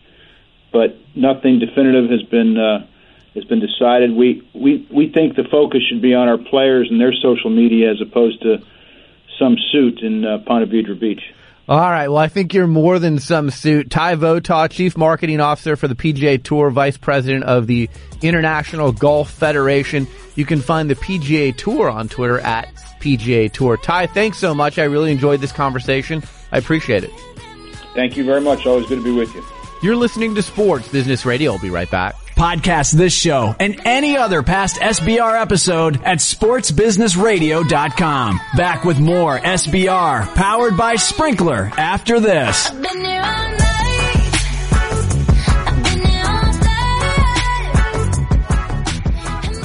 B: but nothing definitive has been uh, has been decided. We, we we think the focus should be on our players and their social media as opposed to some suit in uh, Ponte Vedra Beach.
C: All right. Well, I think you're more than some suit. Ty Votaw, Chief Marketing Officer for the PGA Tour, Vice President of the International Golf Federation. You can find the PGA Tour on Twitter at PGA Tour. Ty, thanks so much. I really enjoyed this conversation. I appreciate it.
B: Thank you very much. Always good to be with you.
C: You're listening to Sports Business Radio. I'll be right back.
E: Podcast this show and any other past SBR episode at sportsbusinessradio.com. Back with more SBR powered by Sprinklr after this.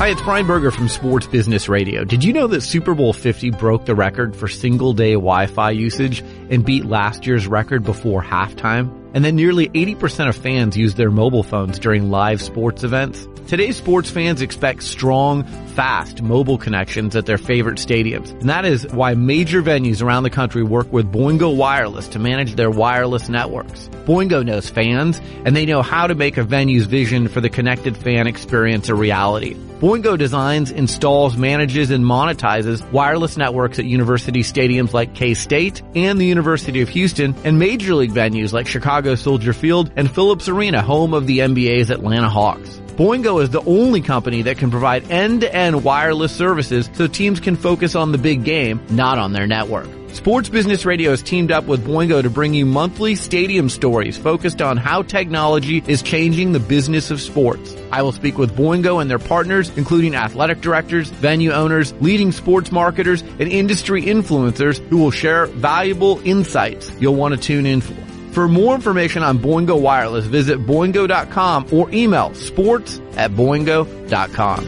C: Hi, it's Brian Berger from Sports Business Radio. Did you know that Super Bowl 50 broke the record for single day Wi-Fi usage and beat last year's record before halftime? And then nearly 80% of fans use their mobile phones during live sports events. Today's sports fans expect strong, fast mobile connections at their favorite stadiums. And that is why major venues around the country work with Boingo Wireless to manage their wireless networks. Boingo knows fans and they know how to make a venue's vision for the connected fan experience a reality. Boingo designs, installs, manages, and monetizes wireless networks at university stadiums like K-State and the University of Houston and major league venues like Chicago Soldier Field and Philips Arena, home of the NBA's Atlanta Hawks. Boingo is the only company that can provide end-to-end wireless services so teams can focus on the big game, not on their network. Sports Business Radio has teamed up with Boingo to bring you monthly stadium stories focused on how technology is changing the business of sports. I will speak with Boingo and their partners, including athletic directors, venue owners, leading sports marketers, and industry influencers who will share valuable insights you'll want to tune in for. For more information on Boingo Wireless, visit boingo.com or email sports at boingo.com.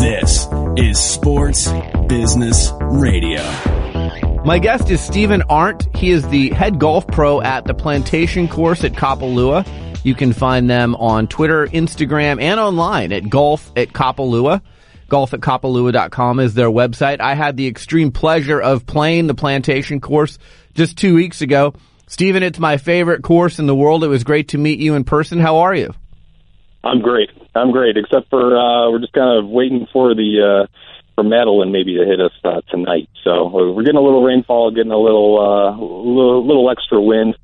E: This is Sports Business Radio.
C: My guest is Stephen Arndt. He is the head golf pro at the Plantation Course at Kapalua. You can find them on Twitter, Instagram, and online at golf at Kapalua. Golf at Kapalua.com is their website. I had the extreme pleasure of playing the Plantation Course just two weeks ago. Stephen, it's my favorite course in the world. It was great to meet you in person. How are you?
F: I'm great. I'm great, except for uh, we're just kind of waiting for the uh, for Madeline maybe to hit us uh, tonight. So we're getting a little rainfall, getting a little uh, little, little extra wind.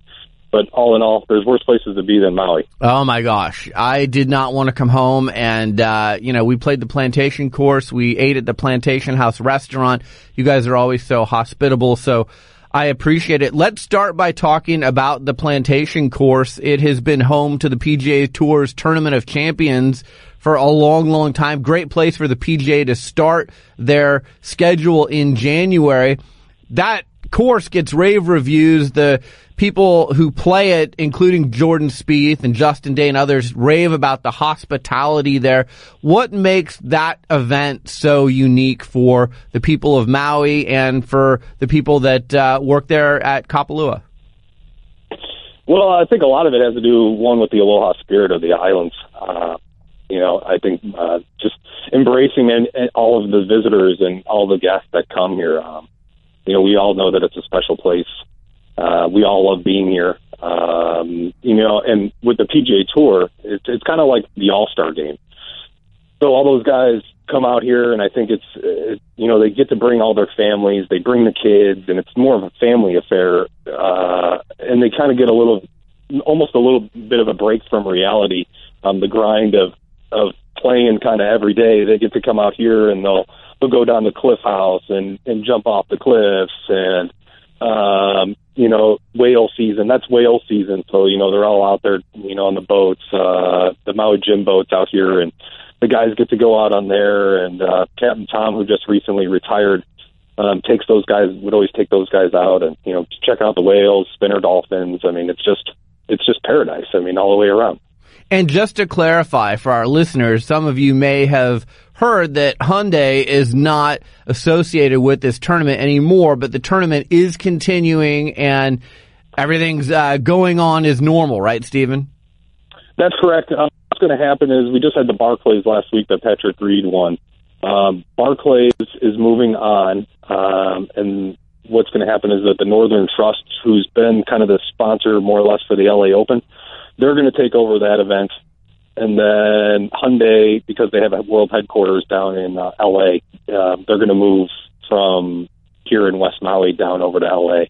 F: But all in all, there's worse places to be than Maui.
C: Oh my gosh. I did not want to come home and, uh, you know, we played the plantation course. We ate at the plantation house restaurant. You guys are always so hospitable. So I appreciate it. Let's start by talking about the plantation course. It has been home to the PGA Tour's Tournament of Champions for a long, long time. Great place for the PGA to start their schedule in January. That course gets rave reviews. The people who play it, including Jordan Spieth and Justin Day and others, rave about the hospitality there. What makes that event so unique for the people of Maui and for the people that uh, work there at Kapalua?
F: Well, I think a lot of it has to do one with the aloha spirit of the islands. Uh, you know, I think uh, just, embracing and, and all of the visitors and all the guests that come here. Um, you know, we all know that it's a special place. Uh, we all love being here. Um, you know, and with the PGA Tour, it's it's kind of like the All Star Game. So all those guys come out here, and I think it's it, you know they get to bring all their families, they bring the kids, and it's more of a family affair. Uh, and they kind of get a little, almost a little bit of a break from reality, um, the grind of of playing kind of every day. They get to come out here and they'll they'll go down the cliff house and and jump off the cliffs and um, you know, whale season. That's whale season. So, you know, they're all out there, you know, on the boats, uh, the Maui Jim boats out here and the guys get to go out on there and, uh, Captain Tom, who just recently retired, um, takes those guys, would always take those guys out and, you know, check out the whales, spinner dolphins. I mean, it's just, it's just paradise. I mean, all the way around.
C: And just to clarify for our listeners, some of you may have heard that Hyundai is not associated with this tournament anymore, but the tournament is continuing and everything's uh, going on as normal, right, Stephen?
F: That's correct. Uh, what's going to happen is we just had the Barclays last week that Patrick Reed won. Um, Barclays is moving on, um, and what's going to happen is that the Northern Trust, who's been kind of the sponsor more or less for the LA Open, they're going to take over that event. And then Hyundai, because they have a world headquarters down in uh, LA, uh, they're going to move from here in West Maui down over to LA,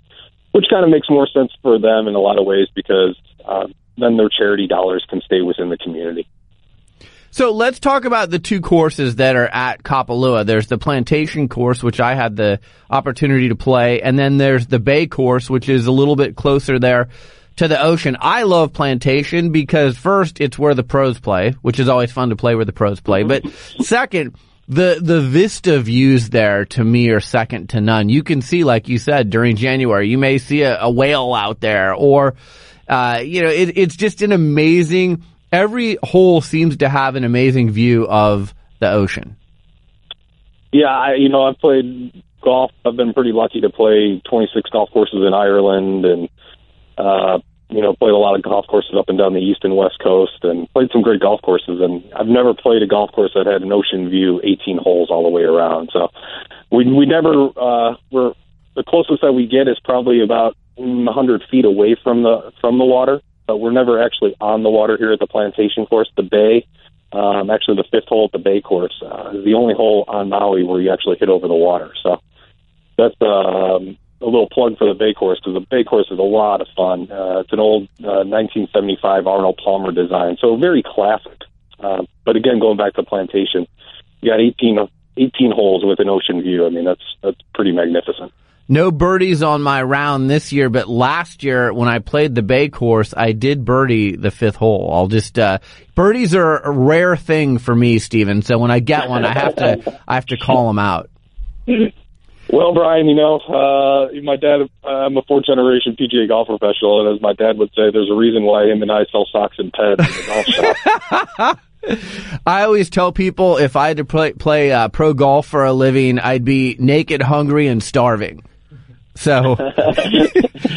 F: which kind of makes more sense for them in a lot of ways because uh, then their charity dollars can stay within the community.
C: So let's talk about the two courses that are at Kapalua. There's the plantation course, which I had the opportunity to play, and then there's the bay course, which is a little bit closer there to the ocean. I love Plantation because first, it's where the pros play, which is always fun to play where the pros play. But second, the the vista views there to me are second to none. You can see, like you said, during January, you may see a, a whale out there, or uh, you know, it, it's just an amazing. Every hole seems to have an amazing view of the ocean.
F: Yeah, I, you know, I've played golf. I've been pretty lucky to play 26 golf courses in Ireland and uh, you know, played a lot of golf courses up and down the east and west coast, and played some great golf courses. And I've never played a golf course that had an ocean view, 18 holes all the way around. So we we never uh, we're the closest that we get is probably about 100 feet away from the from the water, but we're never actually on the water here at the plantation course. The bay, um, actually the fifth hole at the bay course, uh, is the only hole on Maui where you actually hit over the water. So that's um, a little plug for the Bay Course because the Bay Course is a lot of fun. Uh, it's an old uh, 1975 Arnold Palmer design, so very classic. Uh, but again, going back to Plantation, you got 18, 18 holes with an ocean view. I mean, that's that's pretty magnificent.
C: No birdies on my round this year, but last year when I played the Bay Course, I did birdie the fifth hole. I'll just uh, birdies are a rare thing for me, Stephen. So when I get one, I have to I have to call them out.
F: Well, Brian, you know, uh, my dad, I'm a fourth generation PGA golf professional, and as my dad would say, there's a reason why him and I sell socks and pads in the golf shop.
C: I always tell people if I had to play, play uh, pro golf for a living, I'd be naked, hungry, and starving. So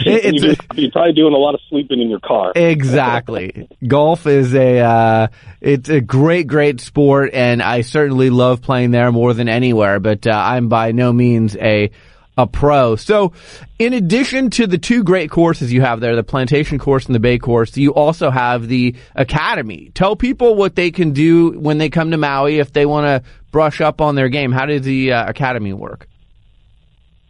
F: it's, you're, you're probably doing a lot of sleeping in your car.
C: exactly. Golf is a uh, it's a great, great sport, and I certainly love playing there more than anywhere. But uh, I'm by no means a a pro. So, in addition to the two great courses you have there, the plantation course and the bay course, you also have the academy. Tell people what they can do when they come to Maui if they want to brush up on their game. How does the uh, academy work?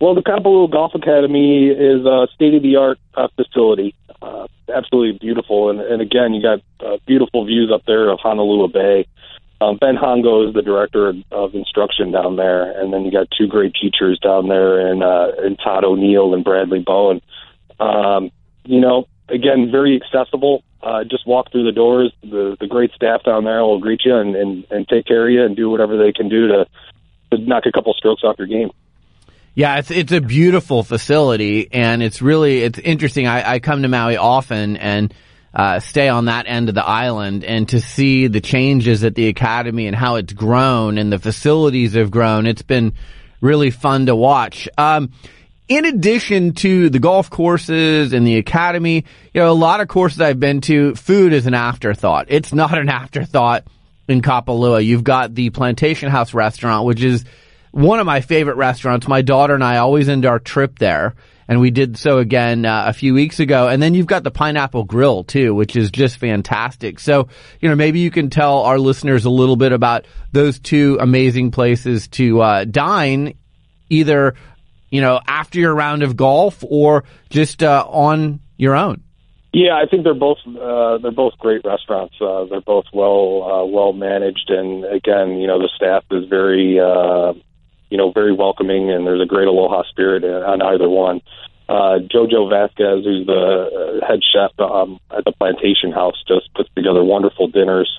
F: Well, the Kapalua Golf Academy is a state of the art uh, facility. Uh, absolutely beautiful. And, and again, you got uh, beautiful views up there of Honolua Bay. Um, ben Hongo is the director of instruction down there. And then you got two great teachers down there and, uh, and Todd O'Neill and Bradley Bowen. Um, you know, again, very accessible. Uh, just walk through the doors. The, the great staff down there will greet you and, and, and take care of you and do whatever they can do to, to knock a couple strokes off your game.
C: Yeah, it's it's a beautiful facility, and it's really it's interesting. I, I come to Maui often and uh, stay on that end of the island, and to see the changes at the academy and how it's grown and the facilities have grown, it's been really fun to watch. Um, in addition to the golf courses and the academy, you know, a lot of courses I've been to, food is an afterthought. It's not an afterthought in Kapalua. You've got the Plantation House restaurant, which is one of my favorite restaurants. My daughter and I always end our trip there. And we did so again uh, a few weeks ago. And then you've got the Pineapple Grill too, which is just fantastic. So, you know, maybe you can tell our listeners a little bit about those two amazing places to uh, dine either, you know, after your round of golf or just uh, on your own.
F: Yeah, I think they're both uh, they're both great restaurants. Uh, they're both well uh, well managed, and again, you know, the staff is very uh, you know very welcoming, and there's a great aloha spirit on either one. Uh, Jojo Vasquez, who's the uh, head chef um, at the Plantation House, just puts together wonderful dinners.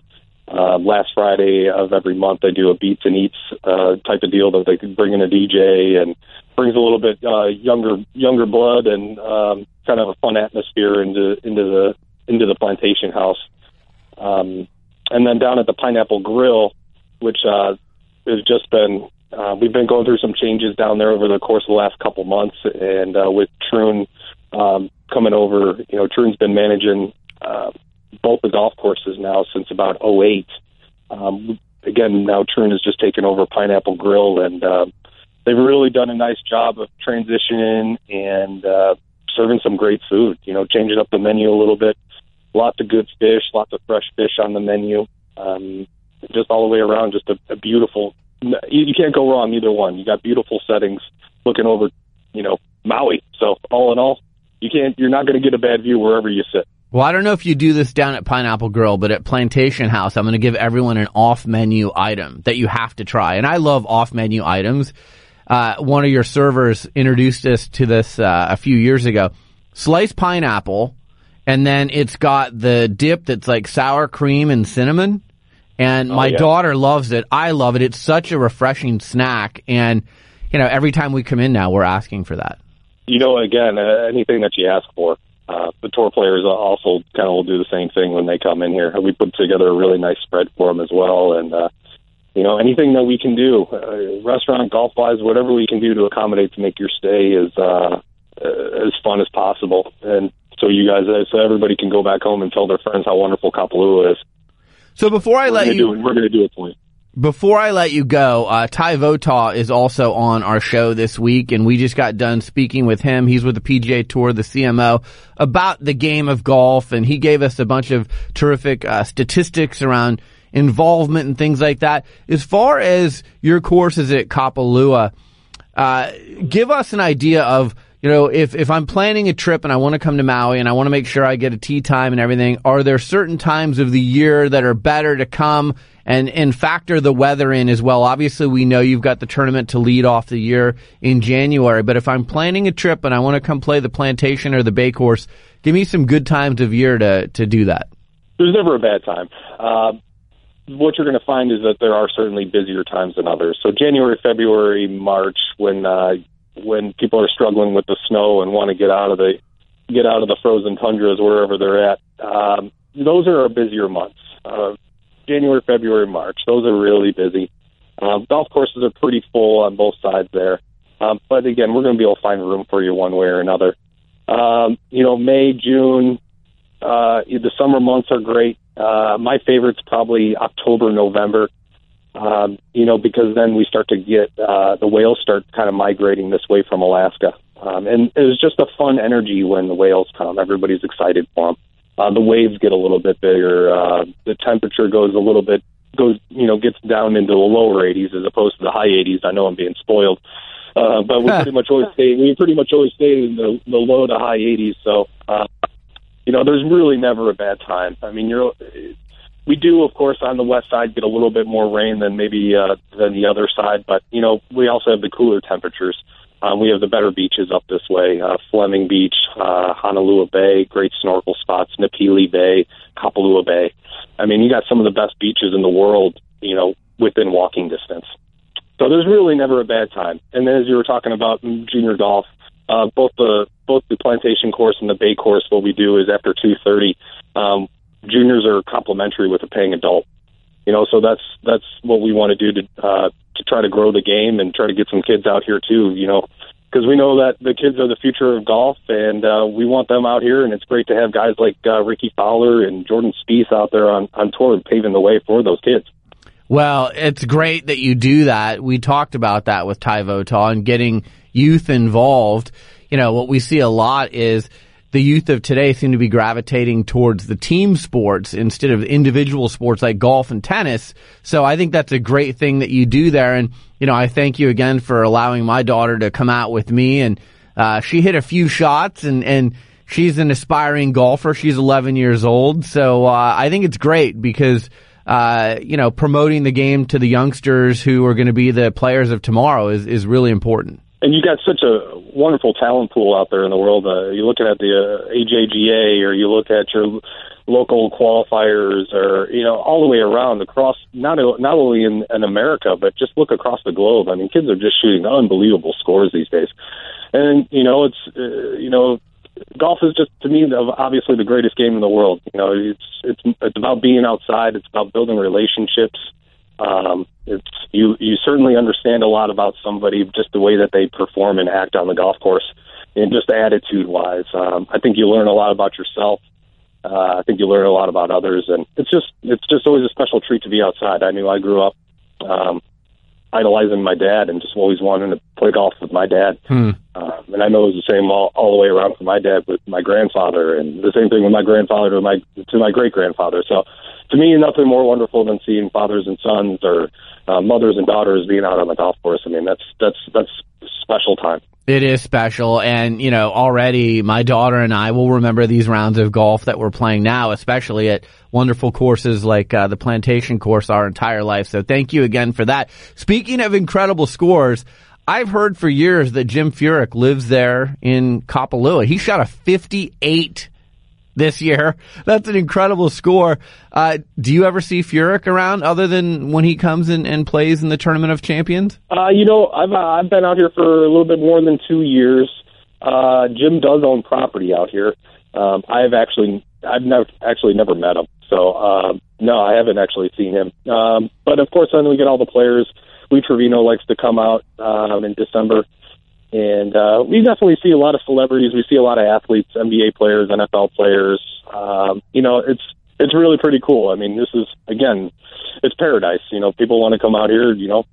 F: Uh, last Friday of every month, they do a beats and eats uh, type of deal that they can bring in a DJ and brings a little bit uh, younger younger blood and um, kind of a fun atmosphere into into the into the plantation house. Um, and then down at the Pineapple Grill, which uh, has just been uh, we've been going through some changes down there over the course of the last couple months, and uh, with Troon um, coming over, you know, Troon's been managing uh, both the golf courses now since about '08. Um, again, now Troon has just taken over Pineapple Grill, and uh, they've really done a nice job of transitioning and uh, serving some great food. You know, changing up the menu a little bit. Lots of good fish, lots of fresh fish on the menu. Um, just all the way around, just a, a beautiful. You, can't go wrong either one. You got beautiful settings looking over, you know, Maui. So all in all, you can't. You're not going to get a bad view wherever you sit.
C: Well, I don't know if you do this down at Pineapple Grill, but at Plantation House, I'm going to give everyone an off menu item that you have to try. And I love off menu items uh, one of your servers introduced us to this uh, a few years ago. Sliced pineapple, and then it's got the dip that's like sour cream and cinnamon. And oh, my yeah. daughter loves it. I love it. It's such a refreshing snack. And, you know, every time we come in now, we're asking for that.
F: You know, again, uh, anything that you ask for. Uh, the tour players also kind of will do the same thing when they come in here. We put together a really nice spread for them as well. And, uh, you know, anything that we can do, uh, restaurant, golf wise, whatever we can do to accommodate to make your stay as uh, uh, as fun as possible, and so you guys, uh, so everybody can go back home and tell their friends how wonderful Kapalua is.
C: So before I we're let you,
F: do, we're going to do for you.
C: Before I let you go, uh, Ty Votaw is also on our show this week, and we just got done speaking with him. He's with the PGA Tour, the CMO, about the game of golf, and he gave us a bunch of terrific uh, statistics around involvement and things like that. As far as your courses at Kapalua, uh, give us an idea of, you know, if, if I'm planning a trip and I want to come to Maui and I want to make sure I get a tee time and everything, are there certain times of the year that are better to come and, and factor the weather in as well? Obviously, we know you've got the tournament to lead off the year in January, but if I'm planning a trip and I want to come play the plantation or the bay course, give me some good times of year to, to do that.
F: There's never a bad time. Uh, what you're going to find is that there are certainly busier times than others. So January, February, March, when uh, when people are struggling with the snow and want to get out of the get out of the frozen tundras wherever they're at, um, those are our busier months. Uh, January, February, March, those are really busy. Um, golf courses are pretty full on both sides there. Um, but again, we're going to be able to find room for you one way or another. Um, you know, May, June, uh, the summer months are great. Uh, my favorite's probably October, November. Um, you know, because then we start to get uh, the whales start kind of migrating this way from Alaska, um, and it was just a fun energy when the whales come. Everybody's excited for them. Uh, the waves get a little bit bigger. Uh, the temperature goes a little bit goes you know gets down into the lower 80s as opposed to the high 80s. I know I'm being spoiled, uh, but we pretty much always stay we pretty much always stay in the, the low to high 80s. So uh, you know, there's really never a bad time. I mean, you're we do, of course, on the west side get a little bit more rain than maybe uh, than the other side, but you know, we also have the cooler temperatures. Um, we have the better beaches up this way: uh, Fleming Beach, uh, Honolua Bay, great snorkel spots, Napili Bay, Kapalua Bay. I mean, you got some of the best beaches in the world, you know, within walking distance. So there's really never a bad time. And then, as you were talking about junior golf, uh, both the both the plantation course and the bay course, what we do is after two thirty, um, juniors are complimentary with a paying adult. You know, so that's that's what we want to do to uh, to try to grow the game and try to get some kids out here too. You know, because we know that the kids are the future of golf, and uh, we want them out here. And it's great to have guys like uh, Rickie Fowler and Jordan Spieth out there on on tour, paving the way for those kids.
C: Well, it's great that you do that. We talked about that with Ty Votaw and getting youth involved. You know, what we see a lot is the youth of today seem to be gravitating towards the team sports instead of individual sports like golf and tennis. So I think that's a great thing that you do there. And, you know, I thank you again for allowing my daughter to come out with me and, uh, she hit a few shots and, and, she's an aspiring golfer. She's 11 years old. So, uh, I think it's great because, uh, you know, promoting the game to the youngsters who are going to be the players of tomorrow is, is really important.
F: And you got such a wonderful talent pool out there in the world. Uh, you look at the uh, AJGA, or you look at your local qualifiers, or you know, all the way around across not not only in, in America, but just look across the globe. I mean, kids are just shooting unbelievable scores these days. And you know, it's uh, you know, golf is just to me obviously the greatest game in the world. You know, it's it's it's about being outside. It's about building relationships. Um, it's you you certainly understand a lot about somebody just the way that they perform and act on the golf course, and just attitude wise. Um, I think you learn a lot about yourself. Uh, I think you learn a lot about others, and it's just it's just always a special treat to be outside. I knew I grew up um, idolizing my dad and just always wanting to play golf with my dad. Hmm. Uh, and I know it was the same all, all the way around for my dad with my grandfather, and the same thing with my grandfather to my to my great grandfather. So, to me, nothing more wonderful than seeing fathers and sons or uh, mothers and daughters being out on the golf course. I mean, that's that's that's special time.
C: It is special. And, you know, already my daughter and I will remember these rounds of golf that we're playing now, especially at wonderful courses like uh, the plantation course our entire life. So thank you again for that. Speaking of incredible scores, I've heard for years that Jim Furyk lives there in Kapalua. He shot a 58 this year. That's an incredible score. Uh, do you ever see Furyk around other than when he comes in and plays in the Tournament of Champions?
F: Uh, you know, I've uh, I've been out here for a little bit more than two years. Uh, Jim does own property out here. Um, I've actually I've never actually never met him, so uh, no, I haven't actually seen him. Um, but of course, then we get all the players. Lee Trevino likes to come out um, in December and uh, we definitely see a lot of celebrities. We see a lot of athletes, NBA players, NFL players. Um, you know, it's it's really pretty cool. I mean, this is again, it's paradise. You know, people want to come out here. You know,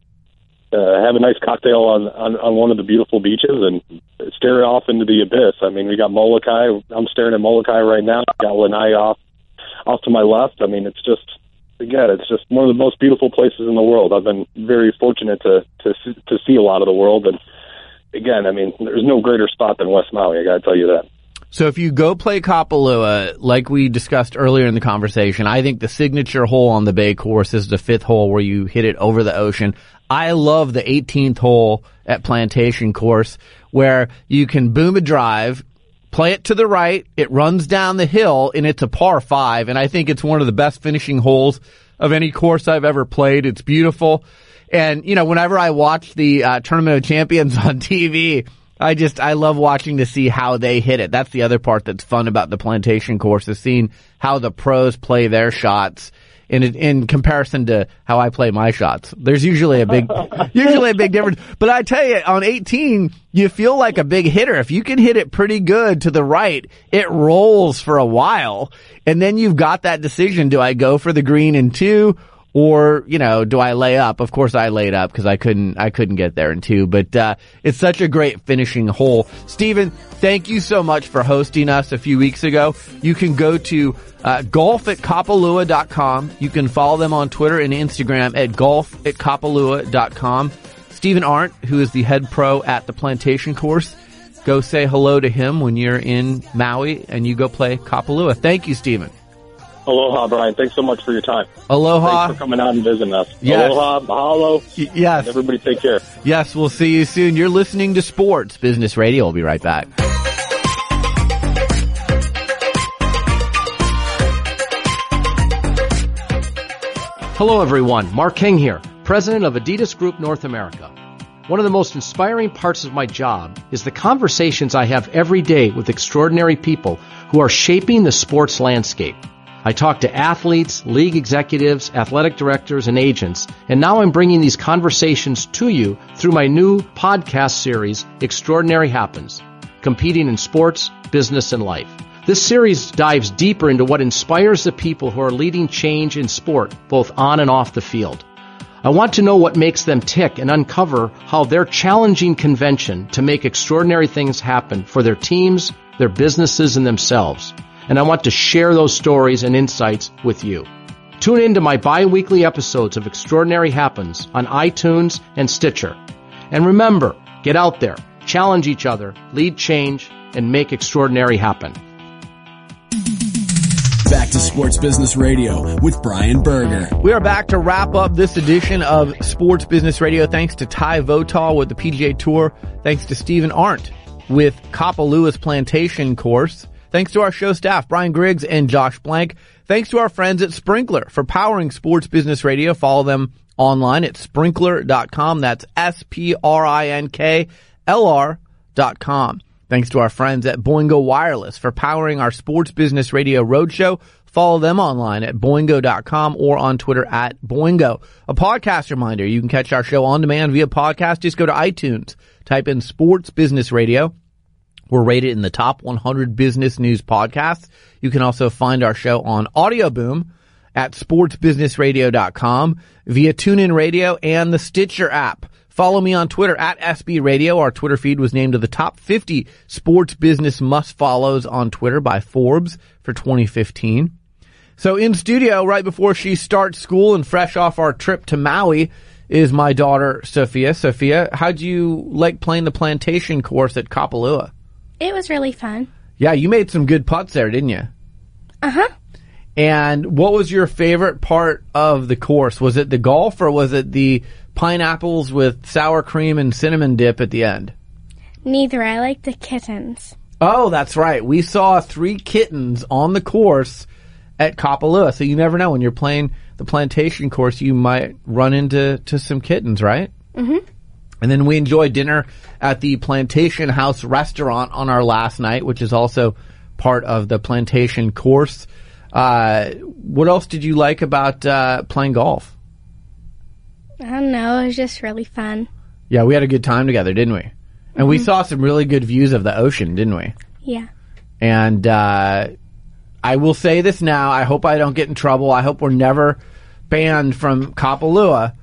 F: uh, have a nice cocktail on, on on one of the beautiful beaches and stare off into the abyss. I mean, we got Molokai. I'm staring at Molokai right now. We Got Lanai off off to my left. I mean, it's just again, it's just one of the most beautiful places in the world. I've been very fortunate to to to see a lot of the world and again, I mean, there's no greater spot than West Maui. I got to tell you that.
C: So if you go play Kapalua, like we discussed earlier in the conversation, I think the signature hole on the Bay course is the fifth hole where you hit it over the ocean. I love the 18th hole at Plantation course where you can boom a drive, play it to the right, it runs down the hill, and it's a par five. And I think it's one of the best finishing holes of any course I've ever played. It's beautiful. And, you know, whenever I watch the uh, Tournament of Champions on TV, I just, I love watching to see how they hit it. That's the other part that's fun about the plantation course is seeing how the pros play their shots in in comparison to how I play my shots. There's usually a big, usually a big difference. But I tell you, on 18, you feel like a big hitter. If you can hit it pretty good to the right, it rolls for a while. And then you've got that decision. Do I go for the green in two or you know do I lay up? Of course I laid up because I couldn't I couldn't get there in two. But uh, it's such a great finishing hole. Stephen, thank you so much for hosting us a few weeks ago. You can go to uh, golf at kapalua.com. You can follow them on Twitter and Instagram at golf at kapalua.com. Stephen Arndt, who is the head pro at the plantation course, go say hello to him when you're in Maui and you go play Kapalua. Thank you, Stephen.
F: Aloha, Brian. Thanks so much for your time.
C: Aloha.
F: Thanks for coming out and visiting us. Yes. Aloha, mahalo.
C: Y- yes.
F: Everybody take care.
C: Yes, we'll see you soon. You're listening to Sports Business Radio. We'll be right back.
G: Hello everyone, Mark King here, President of Adidas Group North America. One of the most inspiring parts of my job is the conversations I have every day with extraordinary people who are shaping the sports landscape. I talk to athletes, league executives, athletic directors, and agents, and now I'm bringing these conversations to you through my new podcast series, Extraordinary Happens, competing in sports, business, and life. This series dives deeper into what inspires the people who are leading change in sport, both on and off the field. I want to know what makes them tick and uncover how they're challenging convention to make extraordinary things happen for their teams, their businesses, and themselves and I want to share those stories and insights with you. Tune in to my bi-weekly episodes of Extraordinary Happens on iTunes and Stitcher. And remember, get out there, challenge each other, lead change, and make extraordinary happen.
E: Back to Sports Business Radio with Brian Berger.
C: We are back to wrap up this edition of Sports Business Radio. Thanks to Ty Votaw with the PGA Tour. Thanks to Stephen Arndt with Kapalua Plantation Course. Thanks to our show staff, Brian Griggs and Josh Blank. Thanks to our friends at Sprinklr for powering sports business radio. Follow them online at sprinklr.com. That's S-P-R-I-N-K-L-R dot com. Thanks to our friends at Boingo Wireless for powering our sports business radio roadshow. Follow them online at boingo.com or on Twitter at boingo. A podcast reminder, you can catch our show on demand via podcast. Just go to iTunes, type in sports business radio we're rated in the top 100 business news podcasts. You can also find our show on Audio Boom at sportsbusinessradio.com via TuneIn Radio and the Stitcher app. Follow me on Twitter at SB Radio. Our Twitter feed was named to the top 50 sports business must follows on Twitter by Forbes for 2015. So in studio, right before she starts school and fresh off our trip to Maui, is my daughter Sophia. Sophia, how'd you like playing the plantation course at Kapalua?
H: It was really fun.
C: Yeah, you made some good putts there, didn't you?
H: Uh huh.
C: And what was your favorite part of the course? Was it the golf or was it the pineapples with sour cream and cinnamon dip at the end?
H: Neither. I like the kittens.
C: Oh, that's right. We saw three kittens on the course at Kapalua. So you never know when you're playing the plantation course, you might run into to some kittens, right?
H: Mm-hmm.
C: And then we enjoyed dinner at the Plantation House restaurant on our last night, which is also part of the plantation course. Uh, what else did you like about uh, playing golf?
H: I don't know. It was just really fun.
C: Yeah, we had a good time together, didn't we? And mm-hmm. we saw some really good views of the ocean, didn't we?
H: Yeah.
C: And uh, I will say this now. I hope I don't get in trouble. I hope we're never banned from Kapalua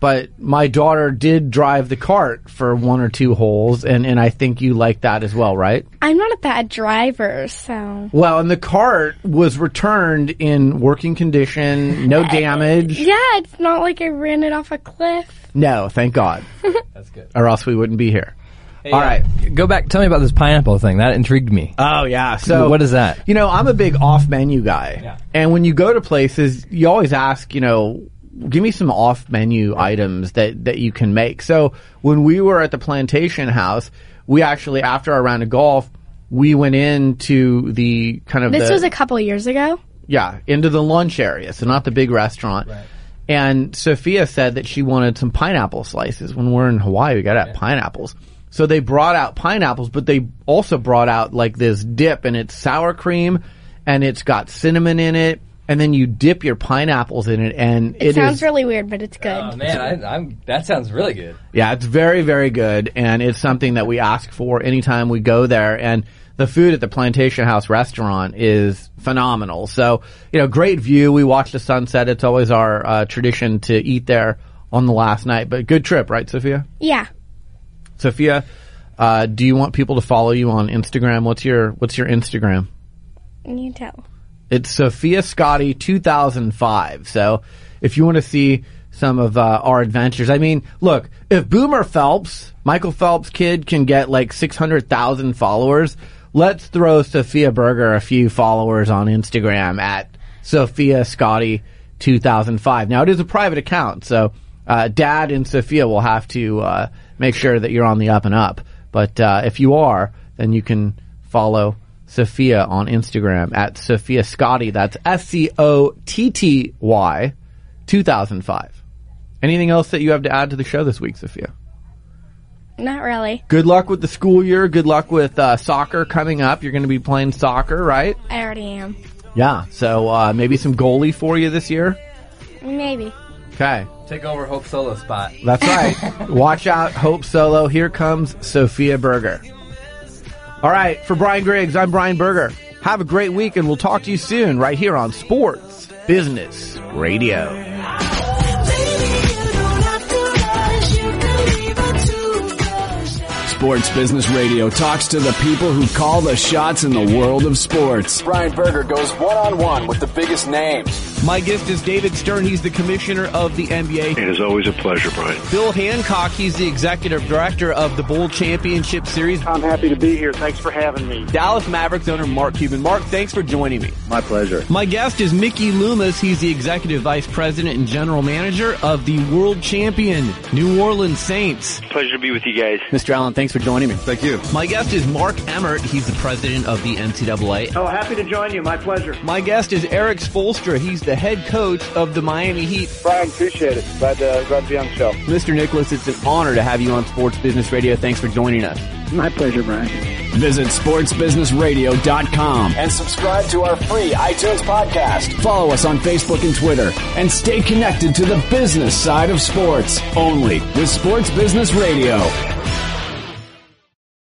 C: but my daughter did drive the cart for one or two holes, and, and I think you like that as well, right?
H: I'm not a bad driver, so.
C: Well, and the cart was returned in working condition, no uh, damage.
H: Yeah, it's not like I ran it off a cliff.
C: No, thank God.
D: That's good.
C: Or else we wouldn't be here.
D: Hey, All right, uh, go back. Tell me about this pineapple thing. That intrigued me.
C: Oh yeah. So
D: what is that?
C: You know, I'm a big off menu guy, yeah. and when you go to places, you always ask, you know, give me some off menu items that, that you can make. So when we were at the plantation house, we actually, after our round of golf, we went into the kind of
H: This
C: the,
H: was a couple years ago?
C: Yeah, into the lunch area, so not the big restaurant.
D: Right.
C: And Sophia said that she wanted some pineapple slices. When we're in Hawaii, we gotta have yeah. pineapples. So they brought out pineapples, but they also brought out like this dip and it's sour cream and it's got cinnamon in it and then you dip your pineapples in it, and
H: it, it sounds is, really weird, but it's good.
D: Oh man, I, am that sounds really good.
C: Yeah, it's very very good, and it's something that we ask for anytime we go there. And the food at the Plantation House restaurant is phenomenal. So you know, great view. We watch the sunset. It's always our uh, tradition to eat there on the last night. But good trip, right, Sophia?
H: Yeah.
C: Sophia, uh, do you want people to follow you on Instagram? What's your What's your Instagram?
H: You tell.
C: It's Sophia Scotty 2005. So if you want to see some of uh, our adventures, I mean, look, if Boomer Phelps, Michael Phelps' kid, can get like 600,000 followers, let's throw Sophia Berger a few followers on Instagram at Sophia Scotty 2005. Now it is a private account, so uh, Dad and Sophia will have to uh, make sure that you're on the up and up. But uh, if you are, then you can follow Sophia on Instagram at Sophia Scotty. That's S C O T T Y 2005. Anything else that you have to add to the show this week, Sophia?
H: Not really.
C: Good luck with the school year. Good luck with uh, soccer coming up. You're going to be playing soccer, right?
H: I already am.
C: Yeah. So uh, maybe some goalie for you this year.
H: Maybe.
C: Okay.
D: Take over Hope Solo spot.
C: That's right. Watch out, Hope Solo. Here comes Sophia Berger. All right, for Brian Griggs, I'm Brian Berger. Have a great week, and we'll talk to you soon right here on Sports Business Radio.
E: Sports Business Radio talks to the people who call the shots in the world of sports.
I: Brian Berger goes one on one with the biggest names.
C: My guest is David Stern. He's the commissioner of the NBA.
J: It is always a pleasure, Brian.
C: Bill Hancock, he's the executive director of the Bowl Championship Series.
K: I'm happy to be here. Thanks for having me.
C: Dallas Mavericks owner Mark Cuban. Mark, thanks for joining me.
J: My pleasure.
C: My guest is Mickey Loomis. He's the executive vice president and general manager of the world champion New Orleans Saints.
J: Pleasure to be with you guys.
C: Mr. Allen, thanks for joining me.
J: Thank you.
C: My guest is Mark Emmert. He's the president of the NCAA.
K: Oh, happy to join you. My pleasure.
C: My guest is Erik Spoelstra. He's the head coach of the Miami Heat.
K: Brian, appreciate it. Glad to, glad to be on the show.
C: Mr. Nicholas, it's an honor to have you on Sports Business Radio. Thanks for joining us.
K: My pleasure, Brian.
E: Visit sportsbusinessradio.com
I: And subscribe to our free iTunes podcast.
E: Follow us on Facebook and Twitter and stay connected to the business side of sports only with Sports Business Radio.